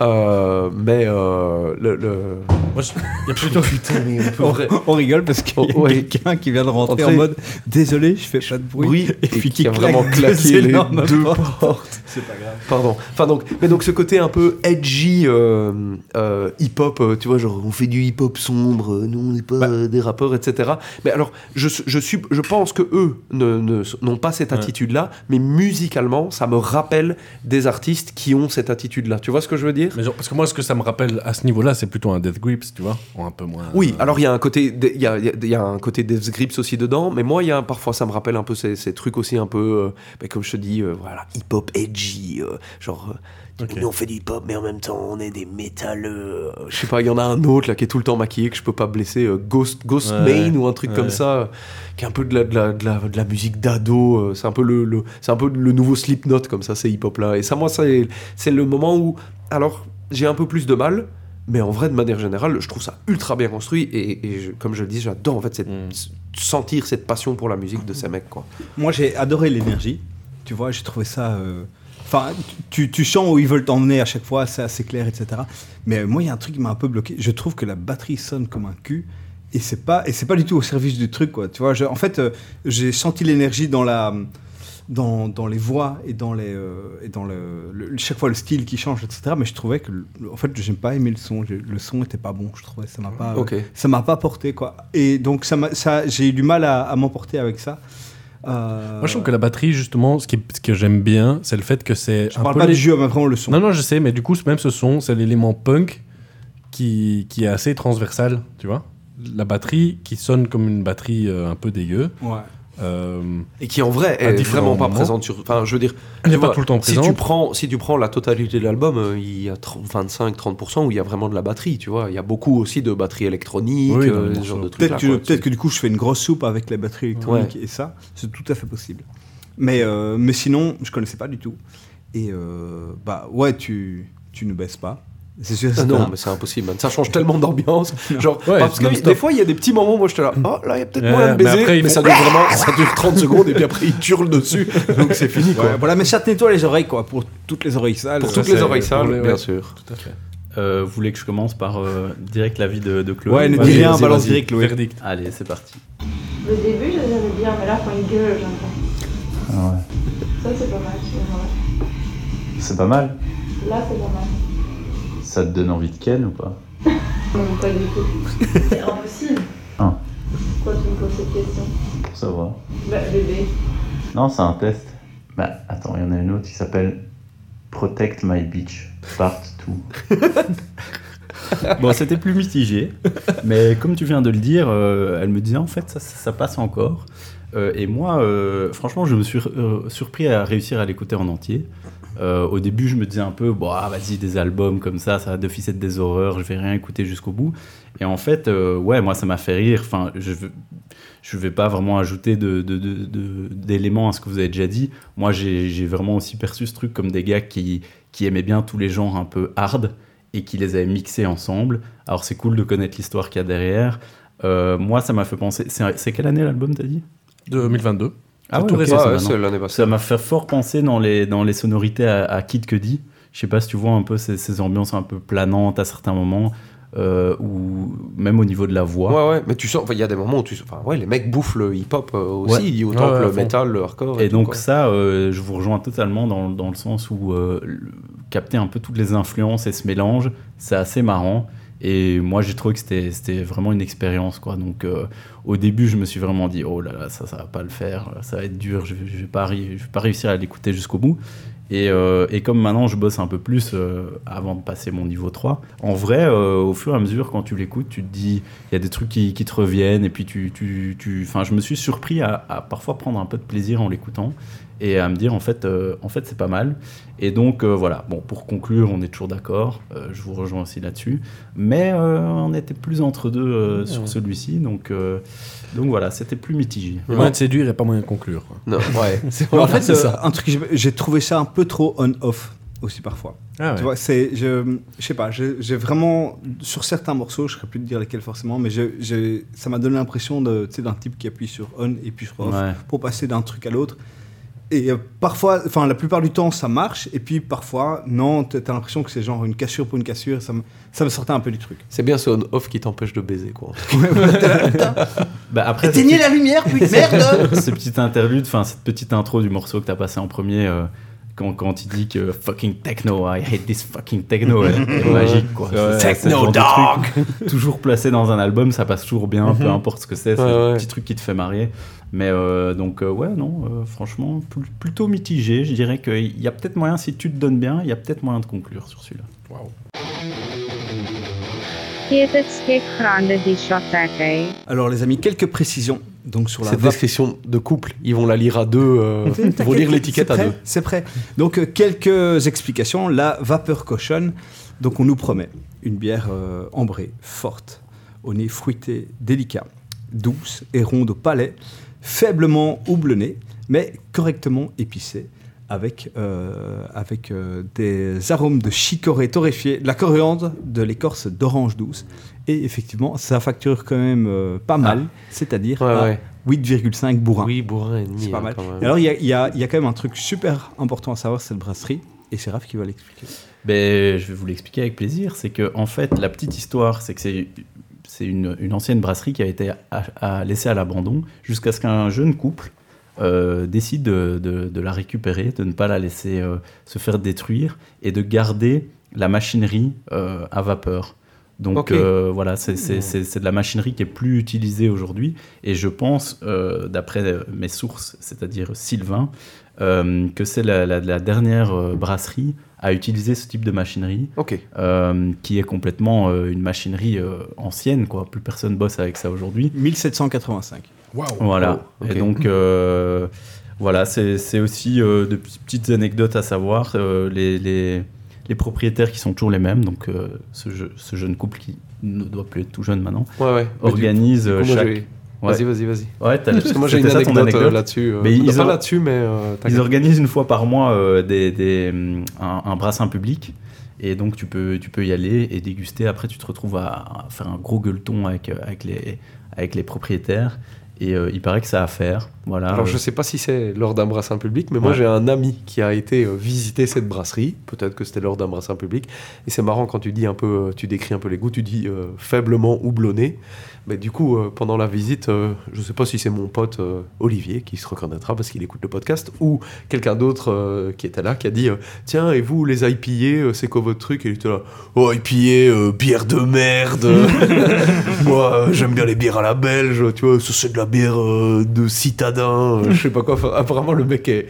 Euh, mais euh, le, le- Moi, je- il y a plutôt. on, on rigole parce qu'il y a Oh, ouais. quelqu'un qui vient de rentrer Entrer. en mode désolé, je fais pas de bruit. bruit et puis qui qui a vraiment claqué les deux portes. portes. C'est pas grave. Pardon. Enfin donc, mais donc ce côté un peu edgy, euh, euh, hip-hop, euh, tu vois, genre on fait du hip-hop sombre, euh, nous on n'est pas euh, des rappeurs, etc. Mais alors, je, je, suis, je pense que eux n'ont pas cette Ouais. attitude-là, mais musicalement, ça me rappelle des artistes qui ont cette attitude-là. Tu vois ce que je veux dire? Mais genre, parce que moi, ce que ça me rappelle à ce niveau-là, c'est plutôt un Death Grips, tu vois, ou un peu moins. Oui, alors il y a un côté, il y a, y un côté Death Grips aussi dedans, mais moi il y a parfois ça me rappelle un peu ces, ces trucs aussi un peu, euh, comme je te dis, euh, voilà, hip hop edgy, euh, genre. euh. Nous on fait du hip hop, mais en même temps on est des métalleux. euh, Je sais pas, il y en a un autre là qui est tout le temps maquillé que je peux pas blesser, euh, Ghost, Ghost Ouais, Main ou un truc ouais. comme ça, euh, qui est un peu de la, de la, de la, de la musique d'ado. euh, c'est un peu le, le- c'est un peu le nouveau Slipknot comme ça, ces hip hop là. Et ça, moi, c'est le moment où, alors, j'ai un peu plus de mal. Mais en vrai, de manière générale, je trouve ça ultra bien construit et, et je- comme je le dis, j'adore en fait cette- Mm. sentir cette passion pour la musique de ces mecs quoi. Moi, j'ai adoré l'énergie. Tu vois, j'ai trouvé ça. euh, Enfin, tu, tu sens où ils veulent t'emmener à chaque fois, c'est assez clair, etc. Mais euh, moi, il y a un truc qui m'a un peu bloqué. Je trouve que la batterie sonne comme un cul. Et c'est pas, et c'est pas du tout au service du truc, quoi. Tu vois, je- en fait, euh, j'ai senti l'énergie dans la, dans, dans les voix et dans les, euh, et dans le, le- chaque fois le style qui change, etc. Mais je trouvais que, en fait, j'ai pas aimé le son. Le son était pas bon. Je trouvais ça m'a pas, euh, ça m'a pas porté, quoi. Et donc ça, m'a- ça, j'ai eu du mal à, à m'emporter avec ça. Euh, Moi, je trouve que la batterie, justement, ce, qui, ce que j'aime bien, c'est le fait que c'est. Je un parle peu pas les- du jeu, mais vraiment le son. Non, non, je sais, mais du coup, même ce son, c'est l'élément punk qui, qui est assez transversal, tu vois. La batterie qui sonne comme une batterie euh, un peu dégueu. Ouais. Euh, Et qui en vrai est vraiment pas présente sur. Enfin, je veux dire, Elle n'est pas tout le temps si tu présente. prends si tu prends la totalité de l'album, euh, il y a 25-30% où il y a vraiment de la batterie, tu vois. Il y a beaucoup aussi de batterie électronique, Oui, euh, ce genre de trucs. Peut-être que, peut-être que du coup, je fais une grosse soupe avec les batteries électroniques et ça, c'est tout à fait possible. Mais, euh, mais sinon, je connaissais pas du tout. Et euh, bah ouais, tu, tu ne baisses pas. C'est sûr. Ah non, mais c'est impossible, man. Ça change tellement d'ambiance. Genre, Ouais, parce que des fois, il y a des petits moments, moi, je te là, oh, là, il y a peut-être Ouais, moyen de mais baiser, après, mais, ça dure vraiment, ça dure 30 secondes, et puis après, ils hurlent dessus. Donc, c'est fini, quoi. Ouais, voilà, mais ça te nettoie les oreilles, quoi, pour toutes les oreilles sales. Pour toutes les oreilles sales, les- bien ouais. sûr. Tout à fait. Euh, vous voulez que je commence par euh, direct l'avis de, de Chloé? Ouais, ne dis rien, balance direct, Chloé. Verdict. Allez, c'est parti. Le début, je les bien, mais là, quand ils gueulent, pas. Ah ouais. Ça, c'est pas mal. C'est pas mal. Là, c'est pas mal. Ça te donne envie de Ken ou pas Non, pas du tout. C'est impossible. Ah. Pourquoi tu me poses cette question Pour savoir. Bah, bébé. Non, c'est un test. Bah, attends, il y en a une autre qui s'appelle Protect My Beach, Part 2. Bon, c'était plus mitigé, mais comme tu viens de le dire, euh, elle me disait en fait ça, ça- ça passe encore. Euh, et moi, euh, franchement, je me suis euh, surpris à réussir à l'écouter en entier. Euh, au début, je me disais un peu, bon, ah, vas-y, des albums comme ça, ça va d'office être des horreurs, je vais rien écouter jusqu'au bout. Et en fait, euh, ouais, moi, ça m'a fait rire. Enfin, je je vais pas vraiment ajouter d'éléments à ce que vous avez déjà dit. Moi, j'ai vraiment aussi perçu ce truc comme des gars qui, qui aimaient bien tous les genres un peu hard et qui les avaient mixés ensemble. Alors, c'est cool de connaître l'histoire qu'il y a derrière. Euh, moi, ça m'a fait penser. C'est quelle année l'album, t'as dit? 2022. Ah C'est ouais, tout ok, récent. ça Ouais, m'a fait fort penser dans les, dans les sonorités à, à Kid Cudi. Je sais pas si tu vois un peu ces, ces ambiances un peu planantes à certains moments, euh, ou même au niveau de la voix. Ouais, ouais, mais tu sens, enfin, il y a des moments où tu enfin, ouais, les mecs bouffent le hip-hop euh, aussi, autant Ouais, ouais, que le métal, le hardcore. Et tout, donc quoi. ça, euh, je vous rejoins totalement dans, dans le sens où euh, capter un peu toutes les influences et ce mélange, c'est assez marrant. Et moi, j'ai trouvé que c'était vraiment une expérience. Donc euh, au début, je me suis vraiment dit, oh là là, ça, ça va pas le faire, ça va être dur, je, je vais pas, vais pas réussir à l'écouter jusqu'au bout. Et, euh, comme maintenant je bosse un peu plus euh, avant de passer mon niveau 3, en vrai, au fur et à mesure, quand tu l'écoutes, tu te dis, il y a des trucs qui, te reviennent, et puis tu. je me suis surpris à parfois prendre un peu de plaisir en l'écoutant et à me dire, en fait, euh, en fait c'est pas mal. Et donc, euh, voilà, bon, pour conclure, on est toujours d'accord, euh, je vous rejoins aussi là-dessus, mais euh, on était plus entre deux euh, sur Ouais. celui-ci, donc, euh, donc voilà, c'était plus mitigé. Moyen de séduire et pas moyen de conclure. quoi. Non, ouais. en fait, c'est ça. un truc, j'ai- trouvé ça un peu trop on-off aussi parfois. Ah ouais. Tu vois, c'est, je, je sais pas, j'ai j'ai vraiment, sur certains morceaux, je ne saurais plus te dire lesquels forcément, mais j'ai- j'ai- ça m'a donné l'impression de, tu sais, d'un type qui appuie sur on et puis sur off Ouais. pour passer d'un truc à l'autre. Et euh, parfois, enfin la plupart du temps, ça marche, et puis parfois, non, tu as l'impression que c'est genre une cassure pour une cassure, ça me, ça me sortait un peu du truc. C'est bien ce on-off qui t'empêche de baiser, quoi. Bah, après, Éteignez la lumière, putain, merde ce petit interlude, enfin cette petite intro du morceau que t'as passé en premier, euh, quand, quand il dit que fucking techno, I hate this fucking techno, elle est magique quoi. Ouais. Techno truc toujours placé dans un album, ça passe toujours bien, peu Mhm. importe ce que c'est, c'est Ouais, un ouais. petit truc qui te fait marrer. Mais euh, donc euh, ouais, non, euh, franchement, pl- plutôt mitigé. Je dirais qu'il y a peut-être moyen, si tu te donnes bien, il y a peut-être moyen de conclure sur celui-là. Alors les amis, quelques précisions donc sur la Cette description de couple, ils vont la lire à deux. euh, ils vont lire l'étiquette à deux. C'est prêt. Donc euh, quelques explications. La vapeur cochonne. Donc on nous promet une bière euh, ambrée, forte, au nez fruité, délicat, douce et ronde au palais, faiblement houblonnée, mais correctement épicée. Avec, euh, avec euh, des arômes de chicorée torréfié, de la coriandre, de l'écorce d'orange douce. Et effectivement, ça facture quand même euh, pas mal, c'est-à-dire Ouais, à ouais. 8,5 bourrins. Oui, bourrin et demi. C'est pas hein, mal. alors, il y a, il y a- il y a quand même un truc super important à savoir, cette brasserie. Et c'est Raph qui va l'expliquer. Ben, je vais vous l'expliquer avec plaisir. C'est que en fait, la petite histoire, c'est que c'est c'est une, une ancienne brasserie qui a été à- à- laissée à l'abandon jusqu'à ce qu'un jeune couple euh, décide de, de- de la récupérer, de ne pas la laisser euh, se faire détruire et de garder la machinerie euh, à vapeur. Donc voilà, c'est c'est- de la machinerie qui est plus utilisée aujourd'hui. Et je pense, d'après mes sources, c'est-à-dire Sylvain, que c'est la, la- la dernière brasserie à utiliser ce type de machinerie, euh, qui est complètement euh, une machinerie euh, ancienne, quoi. Plus personne bosse avec ça aujourd'hui. 1785. Voilà. Oh. Et donc, euh, voilà, c'est c'est aussi euh, de petites anecdotes à savoir. euh, les, les, les propriétaires qui sont toujours les mêmes, donc euh, ce, je- ce jeune couple qui ne doit plus être tout jeune maintenant, Ouais, ouais. Mais du- organise chaque. Ouais. Vas-y, vas-y, vas-y. Ouais, t'as- Parce que moi j'ai une ça anecdote, euh, anecdote là-dessus. euh, Mais ils pas ont- là-dessus, mais. euh, Ils organisent une fois par mois euh, des, des, hum, un, un brassin public. Et donc, tu peux, tu peux y aller et déguster. Après, tu te retrouves à, à faire un gros gueuleton avec, avec, les, avec les propriétaires. Et euh, il paraît que ça a à faire. Voilà. Alors Euh, je sais pas si c'est lors d'un brassin public, mais moi j'ai un ami qui a été euh, visiter cette brasserie. Peut-être que c'était lors d'un brassin public. Et c'est marrant quand tu dis un peu, tu décris un peu les goûts, tu dis euh, faiblement houblonné. Mais du coup, euh, pendant la visite, euh, je sais pas si c'est mon pote euh, Olivier qui se reconnaîtra parce qu'il écoute le podcast, ou quelqu'un d'autre qui était là qui a dit Tiens, et vous les IPA, c'est quoi votre truc? Et il était là Oh, IPA, bière de merde Moi, j'aime bien les bières à la belge, tu vois, c'est de la bière de citadin, je sais pas quoi. Apparemment, le mec est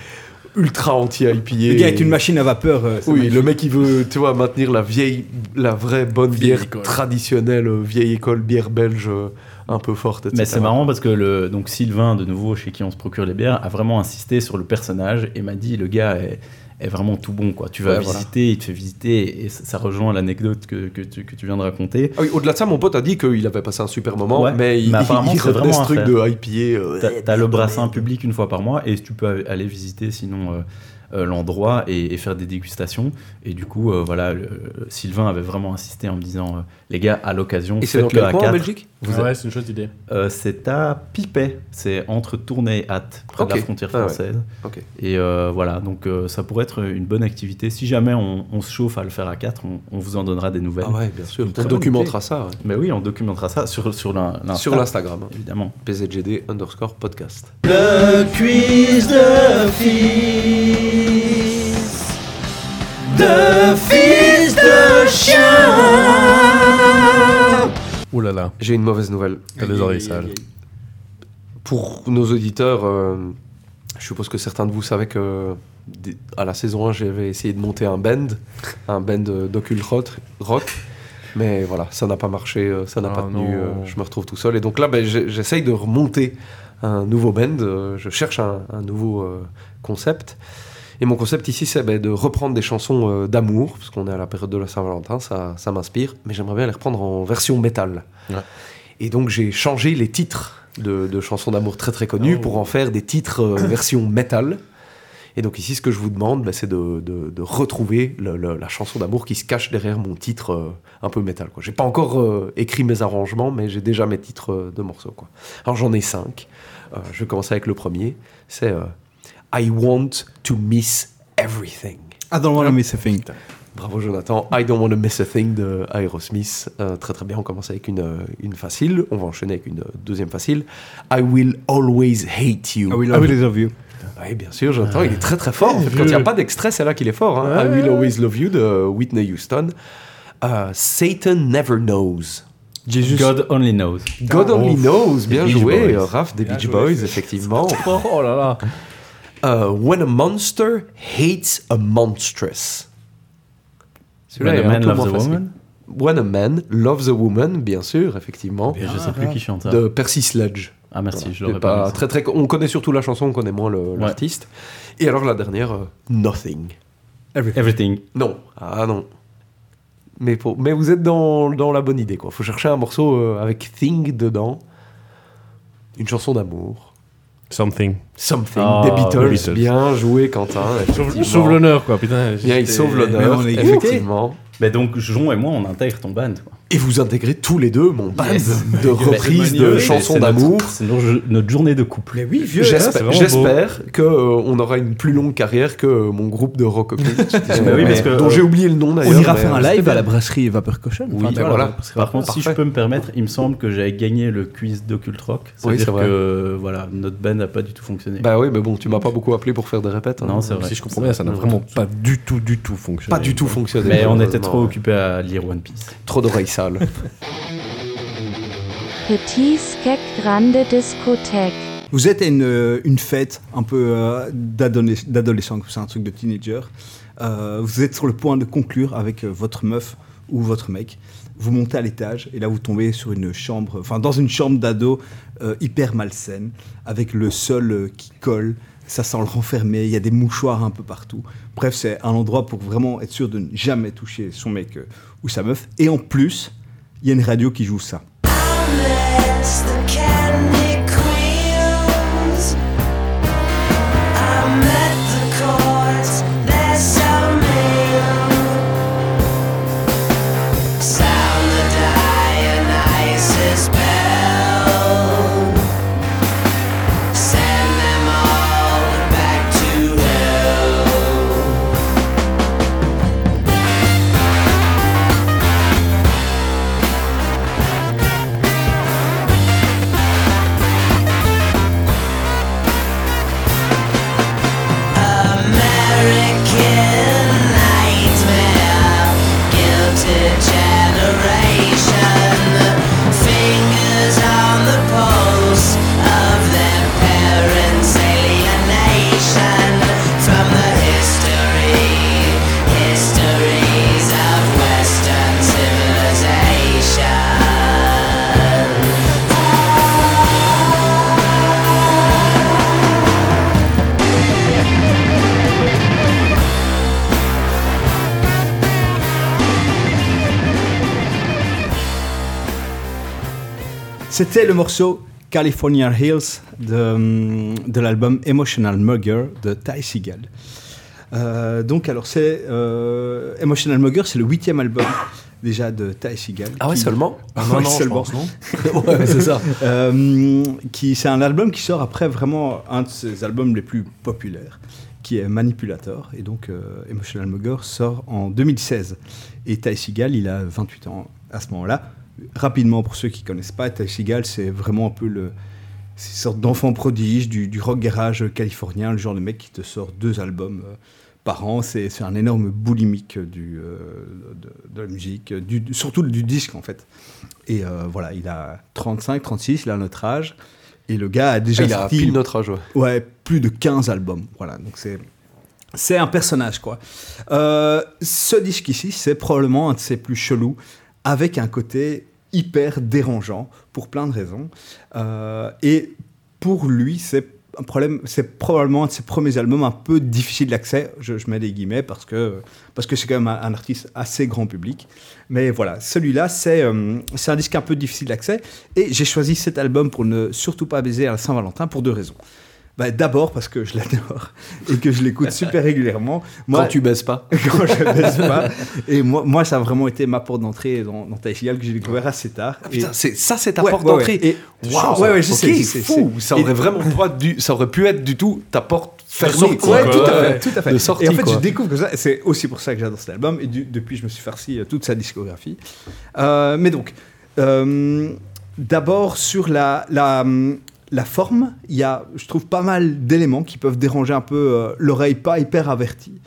ultra anti-IPA. Le gars est une machine à vapeur. euh, Oui, magnifique. le mec il veut, tu vois, maintenir la vieille, la vraie bonne Vieille bière école. traditionnelle, euh, vieille école, bière belge euh, un peu forte, etc. Mais c'est marrant parce que le, donc Sylvain, de nouveau, chez qui on se procure les bières, a vraiment insisté sur le personnage et m'a dit le gars est, est vraiment tout bon. Quoi. Tu vas Ouais, voilà. visiter, il te fait visiter et ça, ça rejoint l'anecdote que, que, tu, que tu viens de raconter. Ah oui, Au-delà de ça, mon pote a dit qu'il avait passé un super moment, Ouais, mais il, mais apparemment, il retenait vraiment ce truc de IPA. euh, T'as t'as le brassin public une fois par mois et tu peux aller visiter sinon euh, l'endroit et, et faire des dégustations. Et du coup, euh, voilà, le- Sylvain avait vraiment insisté en me disant euh, les gars, à l'occasion, Et c'est dans faites-le quel à coin en quatre. Belgique Vous Ah êtes- ouais, c'est une chouette idée. Euh, c'est à Pipet, c'est entre Tournai et Hatt, près de Ok. la frontière Ah ouais. française. Ok. Et euh, voilà, donc euh, ça pourrait être une bonne activité. Si jamais on, on se chauffe à le faire à 4, on, on vous en donnera des nouvelles. Ah ouais, bien sûr. On documentera ça. ouais. Mais oui, on documentera ça sur, sur l'in- l'Insta. Sur l'Instagram. Évidemment. PZGD underscore podcast. Le quiz de fils de fils de chien. Ouh là là, J'ai une mauvaise nouvelle. t'as les oreilles sales. Pour nos auditeurs, euh, je suppose que certains de vous savez que des- à la saison 1, j'avais essayé de monter un band, un band euh, d'occult rock, mais voilà, ça n'a pas marché, euh, ça n'a Ah pas tenu, euh, je me retrouve tout seul. Et donc là, ben, j'essaye de remonter un nouveau band, euh, je cherche un, un nouveau euh, concept. Et mon concept ici, c'est ben, de reprendre des chansons euh, d'amour, parce qu'on est à la période de la Saint-Valentin, ça, ça m'inspire, mais j'aimerais bien les reprendre en version métal. Et donc j'ai changé les titres de, de chansons d'amour très très connues Oh. pour en faire des titres euh, version métal. Et donc ici, ce que je vous demande, ben, c'est de, de- de retrouver le- le- la chanson d'amour qui se cache derrière mon titre euh, un peu métal. Je J'ai pas encore euh, écrit mes arrangements, mais j'ai déjà mes titres euh, de morceaux. Quoi. Alors j'en ai cinq. Je vais commencer avec le premier. C'est I want to miss everything. I don't wanna miss a thing. Bravo Jonathan. I don't want to miss a thing de Aerosmith. Euh, très très bien. On commence avec une, euh, une facile. On va enchaîner avec une euh, deuxième facile. I will always hate you. I will always love you. Oui, bien sûr, Jonathan, il est très très fort. En fait, quand il n'y a pas d'extrait, c'est là qu'il est fort. hein. I Will Always Love You de Whitney Houston. Satan Never Knows. God Only Knows. God Only Knows, bien joué, Raph, des Beach. Boys, effectivement. Oh là là. Euh, When a Monster Hates a Monstress. Celui-là When a Man Loves a facile. Woman? When a Man Loves a Woman, bien sûr, effectivement. Et je sais plus qui chante. De Percy Sledge. Ah, merci, Voilà. je l'aurais pas pas très, très, On connaît surtout la chanson, on connaît moins l'artiste. Et alors la dernière, euh, Nothing. Everything. Non, ah non. Mais, pour, mais vous êtes dans, dans la bonne idée, quoi. Faut chercher un morceau euh, avec Thing dedans. Une chanson d'amour. Something. Something. Ah, des Beatles. les Beatles. Bien joué, Quentin. Sauve, l'honneur, quoi, putain. Bien, il sauve l'honneur, Mais on est effectivement. Mais donc, Jon et moi, on intègre ton band. Quoi. Et vous intégrez tous les deux mon band Yes. de reprises de chansons d'amour. C'est notre, notre journée de couple. Mais oui, vieux. J'espère que euh, on aura une plus longue carrière que euh, mon groupe de rock occulte, Bah oui, parce que, dont euh, j'ai oublié le nom d'ailleurs. On ira faire un euh, live à la brasserie Vapeur Cochon. Oui, Enfin, ben voilà. voilà. Par contre, si je peux me permettre, il me semble que j'avais gagné le quiz d'Occult Rock. Ça veut Oui, dire c'est vrai. que voilà, notre band n'a pas du tout fonctionné. Bah oui, mais bon, tu m'as pas beaucoup appelé pour faire des répètes. hein. Non, c'est vrai. Si je comprends bien, ça n'a vraiment pas du tout, du tout fonctionné. Pas du tout fonctionné. Mais on était malheureusement. Trop occupés à lire One Piece. Trop d'oreilles sales. Petit skek grande discothèque. Vous êtes à une, euh, une fête un peu euh, d'adolesc- d'adolescent, c'est un truc de teenager. Euh, vous êtes sur le point de conclure avec votre meuf ou votre mec. Vous montez à l'étage et là vous tombez sur une chambre, enfin dans une chambre d'ado euh, hyper malsaine, avec le sol euh, qui colle, ça sent le renfermé, il y a des mouchoirs un peu partout. Bref, c'est un endroit pour vraiment être sûr de ne jamais toucher son mec euh, ou sa meuf. Et en plus, il y a une radio qui joue ça. C'était le morceau California Hills de, de l'album Emotional Mugger de Ty Seagal. Euh, donc alors c'est euh, Emotional Mugger, c'est le huitième album déjà de Ty Seagal. Ah ouais, qui- seulement Ah non, ouais, non, je seulement. pense, non Ouais, c'est ça. Euh, qui c'est un album qui sort après vraiment un de ses albums les plus populaires, qui est Manipulator. Et donc euh, Emotional Mugger sort en 2016. Et Ty Seagal, il a 28 ans à ce moment-là. Rapidement, pour ceux qui connaissent pas, Ty Seagal, c'est vraiment un peu le une sorte d'enfant prodige du, du rock garage californien, le genre de mec qui te sort deux albums euh, par an. C'est un énorme boulimique du, euh, de, de la musique, du, surtout du disque en fait. Et euh, voilà, il a 35, 36, il a notre âge. Et le gars a déjà il a sorti pile notre âge, ouais. ouais, plus de 15 albums. Voilà, donc c'est c'est un personnage, quoi. Euh, ce disque ici, c'est probablement un de ses plus chelous, avec un côté hyper dérangeant, pour plein de raisons. Euh, et pour lui, c'est un problème, c'est probablement un de ses premiers albums un peu difficile d'accès, je, mets des guillemets, parce que parce que c'est quand même un, un artiste assez grand public. Mais voilà, celui-là, c'est euh, c'est un disque un peu difficile d'accès, et j'ai choisi cet album pour ne surtout pas baiser à la Saint-Valentin pour deux raisons. Bah, D'abord parce que je l'adore et que je l'écoute super régulièrement. Quand tu baises pas. Quand je baisse pas. Et moi, moi, ça a vraiment été ma porte d'entrée dans, dans Taïsigal que j'ai découvert assez tard. Ah, putain, Et- c'est- ça, c'est ta Ouais, porte ouais, ouais. d'entrée. Et- Waouh, ouais, ouais, je ok, sais, fou. Ça et- aurait vraiment pas dû, ça aurait pu être du tout ta porte fermée. sortie, ouais, tout à Ouais, fait, tout à fait. De sortie, et en fait, quoi. je découvre que ça. C'est aussi pour ça que j'adore cet album. Et du- depuis, je me suis farci euh, toute sa discographie. Euh, mais donc, euh, d'abord sur la, la, hum, la forme, il y a, je trouve, pas mal d'éléments qui peuvent déranger un peu euh, l'oreille pas hyper avertie.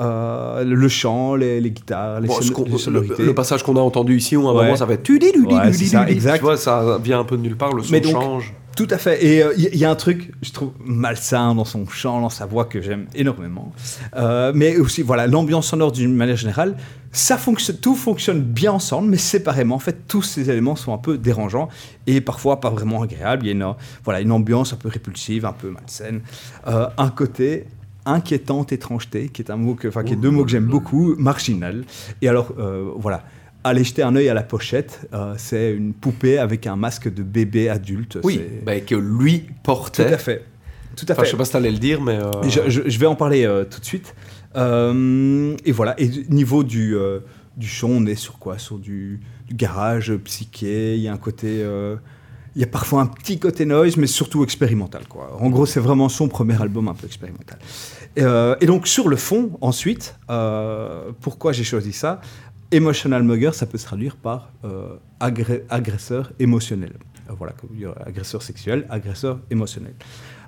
Euh, le chant, les, les guitares, les, Bon, son- ce qu'on- les le, sonorités. le passage qu'on a entendu ici, où à un Ouais. moment ça va être tu dis du Ouais, c'est ça, exact. Tu vois, ça vient un peu de nulle part, le son Mais donc, change. Tout à fait. Et euh, il y, y a un truc, je trouve, malsain dans son chant, dans sa voix que j'aime énormément. Euh, mais aussi, voilà, l'ambiance sonore d'une manière générale, ça fonctionne, tout fonctionne bien ensemble, mais séparément. En fait, tous ces éléments sont un peu dérangeants et parfois pas vraiment agréables. Il y a une, euh, voilà, une ambiance un peu répulsive, un peu malsaine. Euh, un côté inquiétante étrangeté, qui est un mot que, enfin, qui est deux mots que j'aime beaucoup, marginal. Et alors, euh, voilà. Allez jeter un œil à la pochette. euh, c'est une poupée avec un masque de bébé adulte. Oui, bah, que lui portait. tout à fait. Tout à Enfin, fait. je sais pas si t'allais le dire, mais. euh, Je, je- je vais en parler euh, tout de suite. Et voilà. Et niveau du, du chant, on est sur quoi? Sur du, du garage psyché. Il y a un côté. il y a parfois un petit côté noise, mais surtout expérimental. Quoi. En gros, c'est vraiment son premier album un peu expérimental. Et, et donc, sur le fond, ensuite, pourquoi j'ai choisi ça? Emotional mugger, ça peut se traduire par euh, agresseur émotionnel. Euh, voilà, a agresseur sexuel, agresseur émotionnel.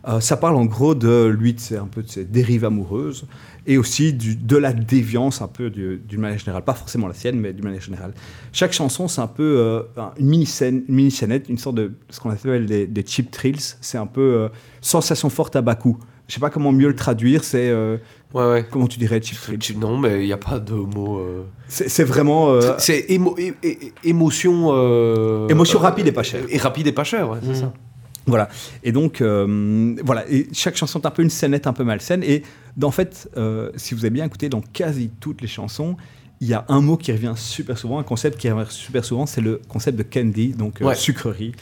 Euh, ça parle en gros de lui, ses- un peu de ses dérives amoureuses et aussi de la déviance un peu du- d'une manière générale, pas forcément la sienne, mais d'une manière générale. Chaque chanson, c'est un peu euh, un- une mini-scène, une mini-scénette, une sorte de ce qu'on appelle des, des cheap thrills. C'est un peu euh, sensation forte à bas coût. Je sais pas comment mieux le traduire. C'est euh, Ouais, ouais. comment tu dirais thrills Non, mais il n'y a pas de mot. euh, C'est vraiment euh, C'est émo- émotion. euh, Émotion rapide et pas chère. Et rapide et pas cher, ouais, c'est ça. Voilà. Et donc, euh, voilà. Et chaque chanson est un peu une scénette un peu malsaine. Et en fait, euh, si vous avez bien écouté, dans quasi toutes les chansons, il y a un mot qui revient super souvent, un concept qui revient super souvent, c'est le concept de candy, donc euh, Ouais. sucrerie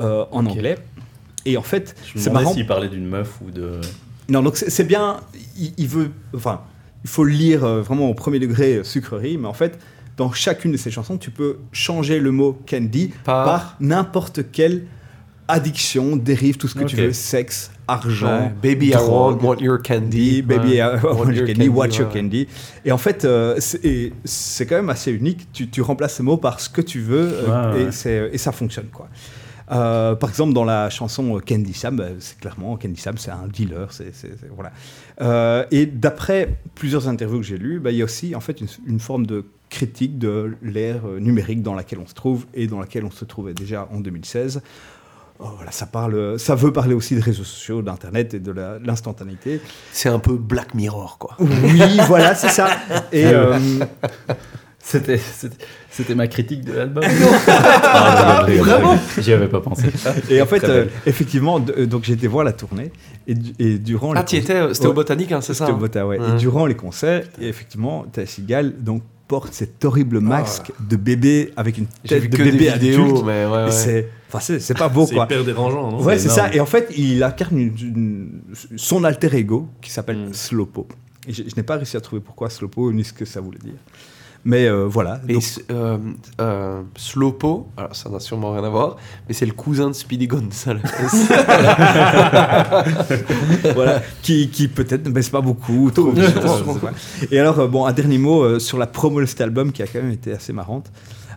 euh, en anglais. Et en fait, Je me c'est demandais marrant. s'il parlait d'une meuf ou de. Non, donc c'est bien. Il, il veut. Enfin, il faut le lire euh, vraiment au premier degré euh, sucrerie, mais en fait, dans chacune de ces chansons, tu peux changer le mot candy Par- par, n'importe quelle addiction, dérive, tout ce que tu veux, sexe, argent, Ouais. Baby, I drogue, want, want your candy. Baby, Ouais. I want your candy, watch your ouais, candy. Et en fait, euh, c'est quand même assez unique. Tu, tu remplaces ce mot par ce que tu veux euh, et, et ça fonctionne. quoi. Euh, par exemple, dans la chanson Candy Sam, euh, c'est clairement Candy Sam, c'est un dealer. c'est voilà. Euh, et d'après plusieurs interviews que j'ai lues, bah, il y a aussi en fait une, une forme de critique de l'ère euh, numérique dans laquelle on se trouve et dans laquelle on se trouvait déjà en 2016. Oh, voilà, ça, parle, ça veut parler aussi des réseaux sociaux, d'Internet et de l'instantanéité. C'est un peu Black Mirror, quoi. Oui, voilà, c'est ça. Et euh, C'était, c'était, c'était ma critique de l'album. Ah, rigole, je Vraiment. J'y avais pas pensé. Et en fait, euh, effectivement, de- euh, donc j'ai été voir la tournée et, du- et durant. Ah, concerts- étais, c'était au Botanique, hein, c'est ça C'était au hein Bota, ouais. Et durant les concerts, et effectivement, Seagal donc porte cet horrible masque de bébé avec une J'ai tête vu de que des bébé vidéos, adulte. mais ouais, c'est, enfin, c'est, c'est pas beau C'est quoi. hyper dérangeant, non? Ouais, C'est c'est ça. Et en fait, il incarne une- une- son alter ego qui s'appelle Mm. Slopo. Et je, je n'ai pas réussi à trouver pourquoi Slopo ni ce que ça voulait dire. Mais euh, voilà. Et Donc, s- euh, euh, Slopo, alors ça n'a sûrement rien à voir, mais c'est le cousin de Speedy Gonzales. voilà, qui, qui peut-être ne baisse pas beaucoup, trop. pas. Et alors, euh, bon, un dernier mot sur la promo de cet album qui a quand même été assez marrante.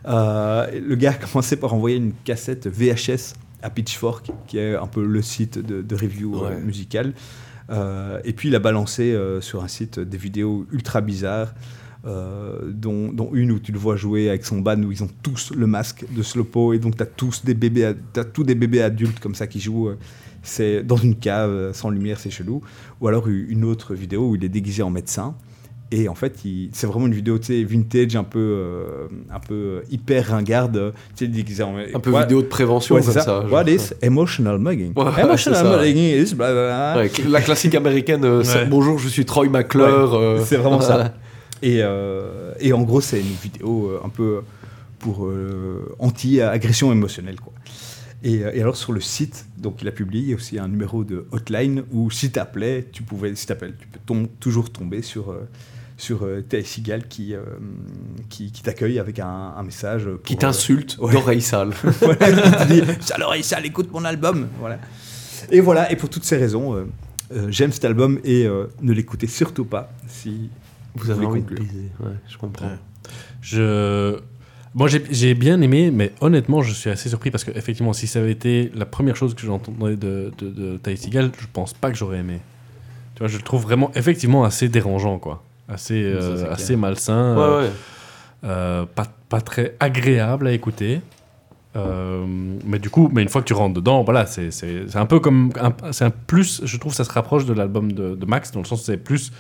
Le gars a commencé par envoyer une cassette VHS à Pitchfork, qui est un peu le site de, de review Ouais. musical. Euh, et puis il a balancé sur un site des vidéos ultra bizarres. Euh, dont, dont une où tu le vois jouer avec son band où ils ont tous le masque de Slopo et donc tu as tous des bébés, t'as tous des bébés adultes comme ça qui jouent. euh, c'est dans une cave euh, sans lumière, c'est chelou. Ou alors une autre vidéo où il est déguisé en médecin. Et en fait, c'est vraiment une vidéo vintage, un peu, euh, un peu hyper ringarde. déguisé en. Un peu vidéo de prévention, Ouais, c'est comme ça. ça. What is emotional mugging? Ouais, emotional mugging is la classique américaine, euh, bonjour, je suis Troy McClure. Ouais, euh, c'est vraiment ça. Et, euh, et en gros, c'est une vidéo euh, un peu pour euh, anti-agression émotionnelle. Quoi. Et, et alors sur le site, donc il a publié aussi un numéro de hotline où si t'appelais, tu pouvais, si t'appelles, tu peux tom- toujours tomber sur euh, sur euh, qui, euh, qui, qui t'accueille avec un, un message. pour, Qui t'insulte ouais. d'oreille sale. voilà, qui te dit Sale oreille sale, écoute mon album. Voilà. Et voilà, et pour toutes ces raisons, j'aime cet album et ne l'écoutez surtout pas si Vous avez envie de baiser. Ouais, je comprends. Je. Moi, j'ai- bien aimé, mais honnêtement, je suis assez surpris parce que, effectivement, si ça avait été la première chose que j'entendais de, de, de Ty Seagal, je pense pas que j'aurais aimé. Tu vois, je le trouve vraiment, effectivement, assez dérangeant, quoi. Assez, euh, Ça, c'est clair. assez malsain. Ouais, euh, ouais. euh, pas, pas très agréable à écouter. Euh, mais du coup, mais une fois que tu rentres dedans, voilà, c'est c'est- c'est un peu comme. un- C'est un plus, je trouve, ça se rapproche de l'album de, de Max, dans le sens où c'est plus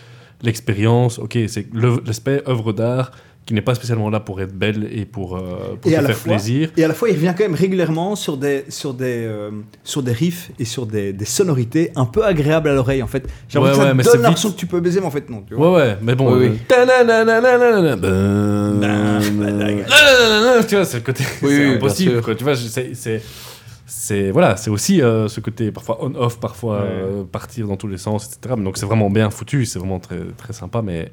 l'expérience, ok, c'est l'aspect œuvre d'art qui n'est pas spécialement là pour être belle et pour, euh, pour et te faire fois, plaisir. Et à la fois, il revient quand même régulièrement sur des, sur des, euh, sur des riffs et sur des, des sonorités un peu agréables à l'oreille, en fait. J'ai Ouais, l'impression ouais, que vite- tu peux baiser, mais en fait, non. Tu Ouais, vois. ouais, mais bon. Oui, euh, oui. Tu vois, c'est le côté. Oui, c'est oui, impossible. bien sûr. quoi. Tu vois, je- c'est. C'est- voilà, c'est aussi euh, ce côté parfois on-off, parfois Ouais. euh, partir dans tous les sens, etc. Donc c'est vraiment bien foutu, c'est vraiment très très sympa, mais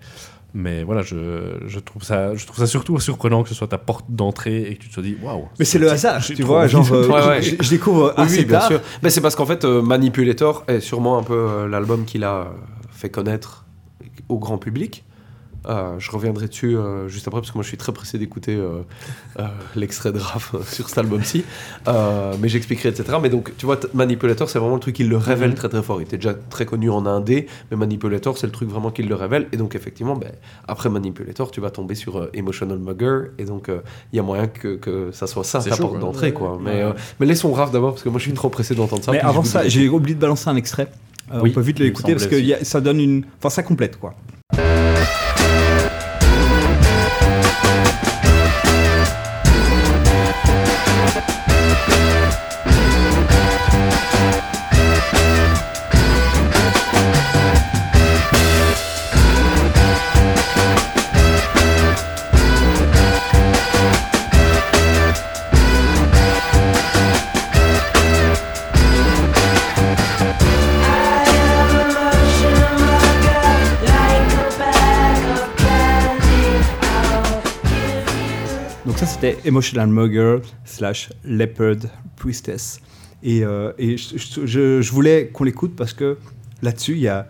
mais voilà, je, je trouve ça je trouve ça surtout surprenant que ce soit ta porte d'entrée et que tu te dis waouh. Mais c'est le hasard, tu vois. envie. Genre, euh, Ouais, ouais. je, je découvre Oui, assez oui, bien tard. sûr. Mais c'est parce qu'en fait, euh, Manipulator est sûrement un peu euh, l'album qu'il a fait connaître au grand public. Euh, je reviendrai dessus euh, juste après parce que moi je suis très pressé d'écouter euh, euh, l'extrait de Raph sur cet album-ci. Euh, mais j'expliquerai, etc. Mais donc, tu vois, Manipulator, c'est vraiment le truc qui le révèle Mhm. très très fort. Il était déjà très connu en indé, mais Manipulator, c'est le truc vraiment qui le révèle. Et donc, effectivement, ben, après Manipulator, tu vas tomber sur euh, Emotional Mugger. Et donc, euh, il y a moyen que, que ça soit ça ta chaud, porte d'entrée. Ouais, quoi. ouais. Mais, Ouais. euh, mais laissons Raph d'abord parce que moi je suis trop pressé d'entendre ça. Mais avant ça, j'ai oublié de balancer un extrait. Euh, Oui, on peut vite l'écouter parce que semblait y a- ça donne une. Enfin, ça complète quoi. C'était Emotional Mugger slash Leopard Priestess. Et, euh, et je, je- je- voulais qu'on l'écoute parce que là-dessus il y a...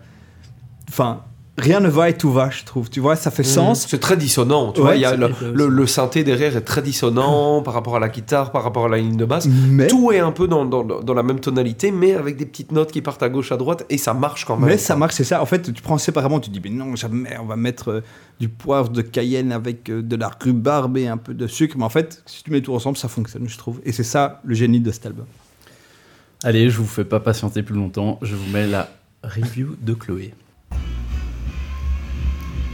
Enfin, rien ne va et tout va, je trouve. Tu vois, ça fait sens. C'est très dissonant, tu Ouais, vois. Il y a le, hyper le- le synthé derrière est très dissonant par rapport à la guitare, par rapport à la ligne de basse. Mais- Tout est un peu dans, dans- dans la même tonalité, mais avec des petites notes qui partent à gauche, à droite, et ça marche quand même. Mais ça marche, c'est ça. En fait, tu prends séparément, tu dis, mais non, jamais, on va mettre euh, du poivre de Cayenne avec euh, de la rhubarbe et un peu de sucre. Mais en fait, si tu mets tout ensemble, ça fonctionne, je trouve. Et c'est ça le génie de cet album. Allez, je vous fais pas patienter plus longtemps. Je vous mets la review de Chloé.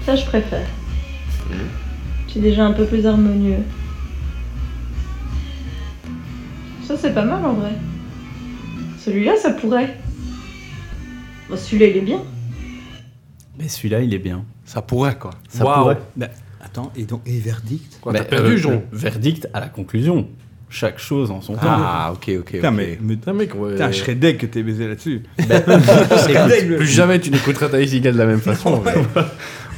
Ça, je préfère. C'est déjà un peu plus harmonieux. Ça, c'est pas mal en vrai. Celui-là, ça pourrait. Bon, celui-là, il est bien. Mais celui-là, il est bien. Ça pourrait, quoi. Ça Waouh. pourrait. Bah, attends, et donc, et verdict Quoi, Mais, t'as perdu, euh, Jean le Verdict à la conclusion. Chaque chose en son temps. Ah, ok, ok. Putain, ok. mais, mais- Putain, mec, ouais. putain, je serais deg que t'aies baisé là-dessus. Écoute, Plus jamais tu n'écouteras Seagal de la même façon. mais-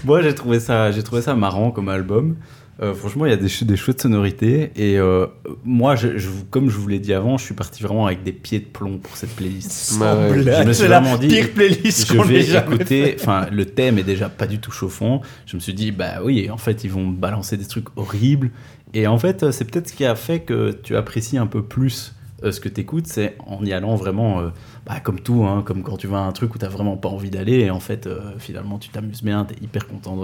Moi, j'ai trouvé ça, j'ai trouvé ça marrant comme album. Euh, franchement, il y a des, chou- des chouettes sonorités. Et euh, moi, je, je vous- comme je vous l'ai dit avant, je suis parti vraiment avec des pieds de plomb pour cette playlist. Ouais. Je me suis C'est la vraiment dit, pire playlist je vais jamais écouter. Enfin, le thème est déjà pas du tout chauffant. Je me suis dit, bah oui, en fait, ils vont balancer des trucs horribles. Et en fait, c'est peut-être ce qui a fait que tu apprécies un peu plus euh, ce que t'écoutes, c'est en y allant vraiment, euh, bah, comme tout, hein, comme quand tu vas à un truc où t'as vraiment pas envie d'aller, et en fait, euh, finalement, tu t'amuses bien, t'es hyper content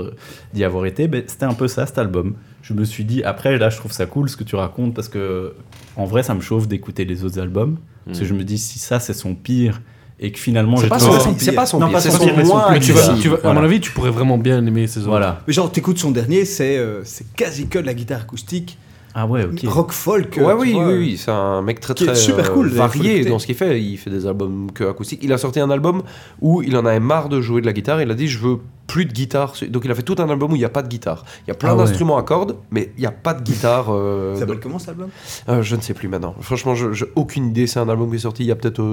d'y avoir été. Ben, c'était un peu ça, cet album. Je me suis dit, après, là, je trouve ça cool ce que tu racontes, parce que, en vrai, ça me chauffe d'écouter les autres albums, parce que Mm. je me dis, si ça, c'est son pire, et que finalement, C'est pas son pire, c'est pas son Non, pire, c'est son son pire, mais moins Tu vas, tu vas- À Voilà. mon avis, tu pourrais vraiment bien aimer ces autres. Voilà. Mais genre, t'écoutes son dernier, c'est euh, c'est quasi que de la guitare acoustique. Ah ouais, ok. Rock folk. Ouais, tu oui, vois. oui, oui, c'est un mec très très super euh, cool, varié dans ce qu'il fait. Il fait des albums que acoustiques. Il a sorti un album où il en avait marre de jouer de la guitare. Il a dit je veux plus de guitare. Donc il a fait tout un album où il n'y a pas de guitare. Il y a plein Ah ouais. d'instruments à cordes, mais il n'y a pas de guitare. euh, Ça s'appelle comment cet album? Euh, je ne sais plus maintenant. Franchement, je j'ai aucune idée. C'est un album qui est sorti il y a peut-être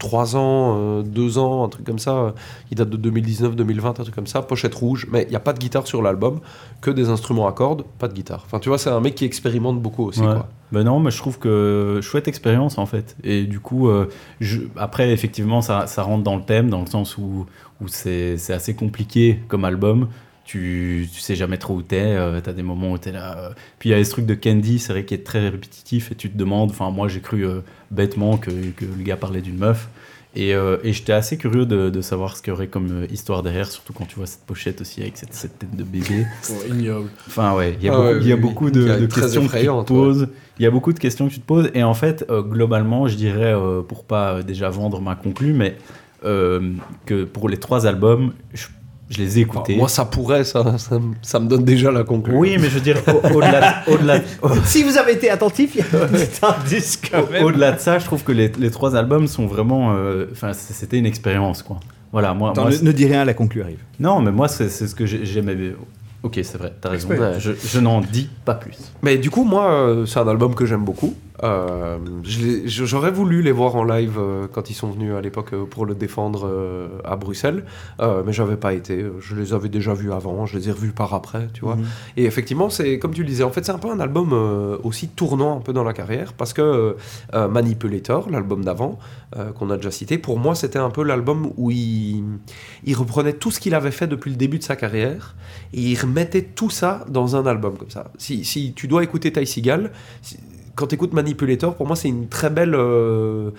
3 ans, 2 ans, un truc comme ça. Il date de 2019, 2020, un truc comme ça. Pochette rouge, mais il n'y a pas de guitare sur l'album, que des instruments à cordes, pas de guitare. Enfin, tu vois, c'est un mec qui expérimente beaucoup aussi. Ouais. Quoi. Ben non, mais je trouve que chouette expérience en fait. Et du coup, euh, je- après, effectivement, ça, ça rentre dans le thème, dans le sens où, où c'est c'est assez compliqué comme album. Tu, tu sais jamais trop où t'es, euh, t'as des moments où t'es là. euh. Puis il y a ce truc de Candy, c'est vrai, qui est très répétitif et tu te demandes. Enfin, moi j'ai cru euh, bêtement que, que le gars parlait d'une meuf. Et, euh, et j'étais assez curieux de, de savoir ce qu'il y aurait comme euh, histoire derrière, surtout quand tu vois cette pochette aussi avec cette, cette tête de bébé. Oh, ignoble. Enfin ouais, il y a Ah beaucoup, ouais, il y a oui, beaucoup oui. de, questions que tu te ouais. poses. Il y a beaucoup de questions que tu te poses. Et en fait, euh, globalement, je dirais, euh, pour pas déjà vendre ma conclue, mais euh, que pour les trois albums, je, je les ai écoutés. Moi, ça pourrait, ça, ça, me- ça me donne déjà la conclusion. oui, mais je veux dire, au- au-delà au-delà- Si vous avez été attentif, il y a un petit indice quand même. au-delà de ça, je trouve que les, les trois albums sont vraiment. euh, Enfin, c'était une expérience, quoi. Voilà, moi. Attends, moi, ne, dis rien, la conclue arrive. non, mais moi, c'est ce que j'ai- j'aimais. Ok, c'est vrai, t'as raison. Ouais. Je, je n'en dis pas plus. Mais du coup, moi, euh, c'est un album que j'aime beaucoup. Euh, J'aurais voulu les voir en live euh, quand ils sont venus à l'époque euh, pour le défendre à Bruxelles, mais j'avais pas été. Je les avais déjà vus avant, je les ai revus par après, tu vois. Mhm. Et effectivement, c'est comme tu le disais, en fait, c'est un peu un album aussi tournant un peu dans la carrière parce que Manipulator, l'album d'avant qu'on a déjà cité, pour moi, c'était un peu l'album où il, il reprenait tout ce qu'il avait fait depuis le début de sa carrière et il remettait tout ça dans un album comme ça. Si, si tu dois écouter Ty Seagal, si- quand tu écoutes Manipulator, pour moi, c'est une très belle euh,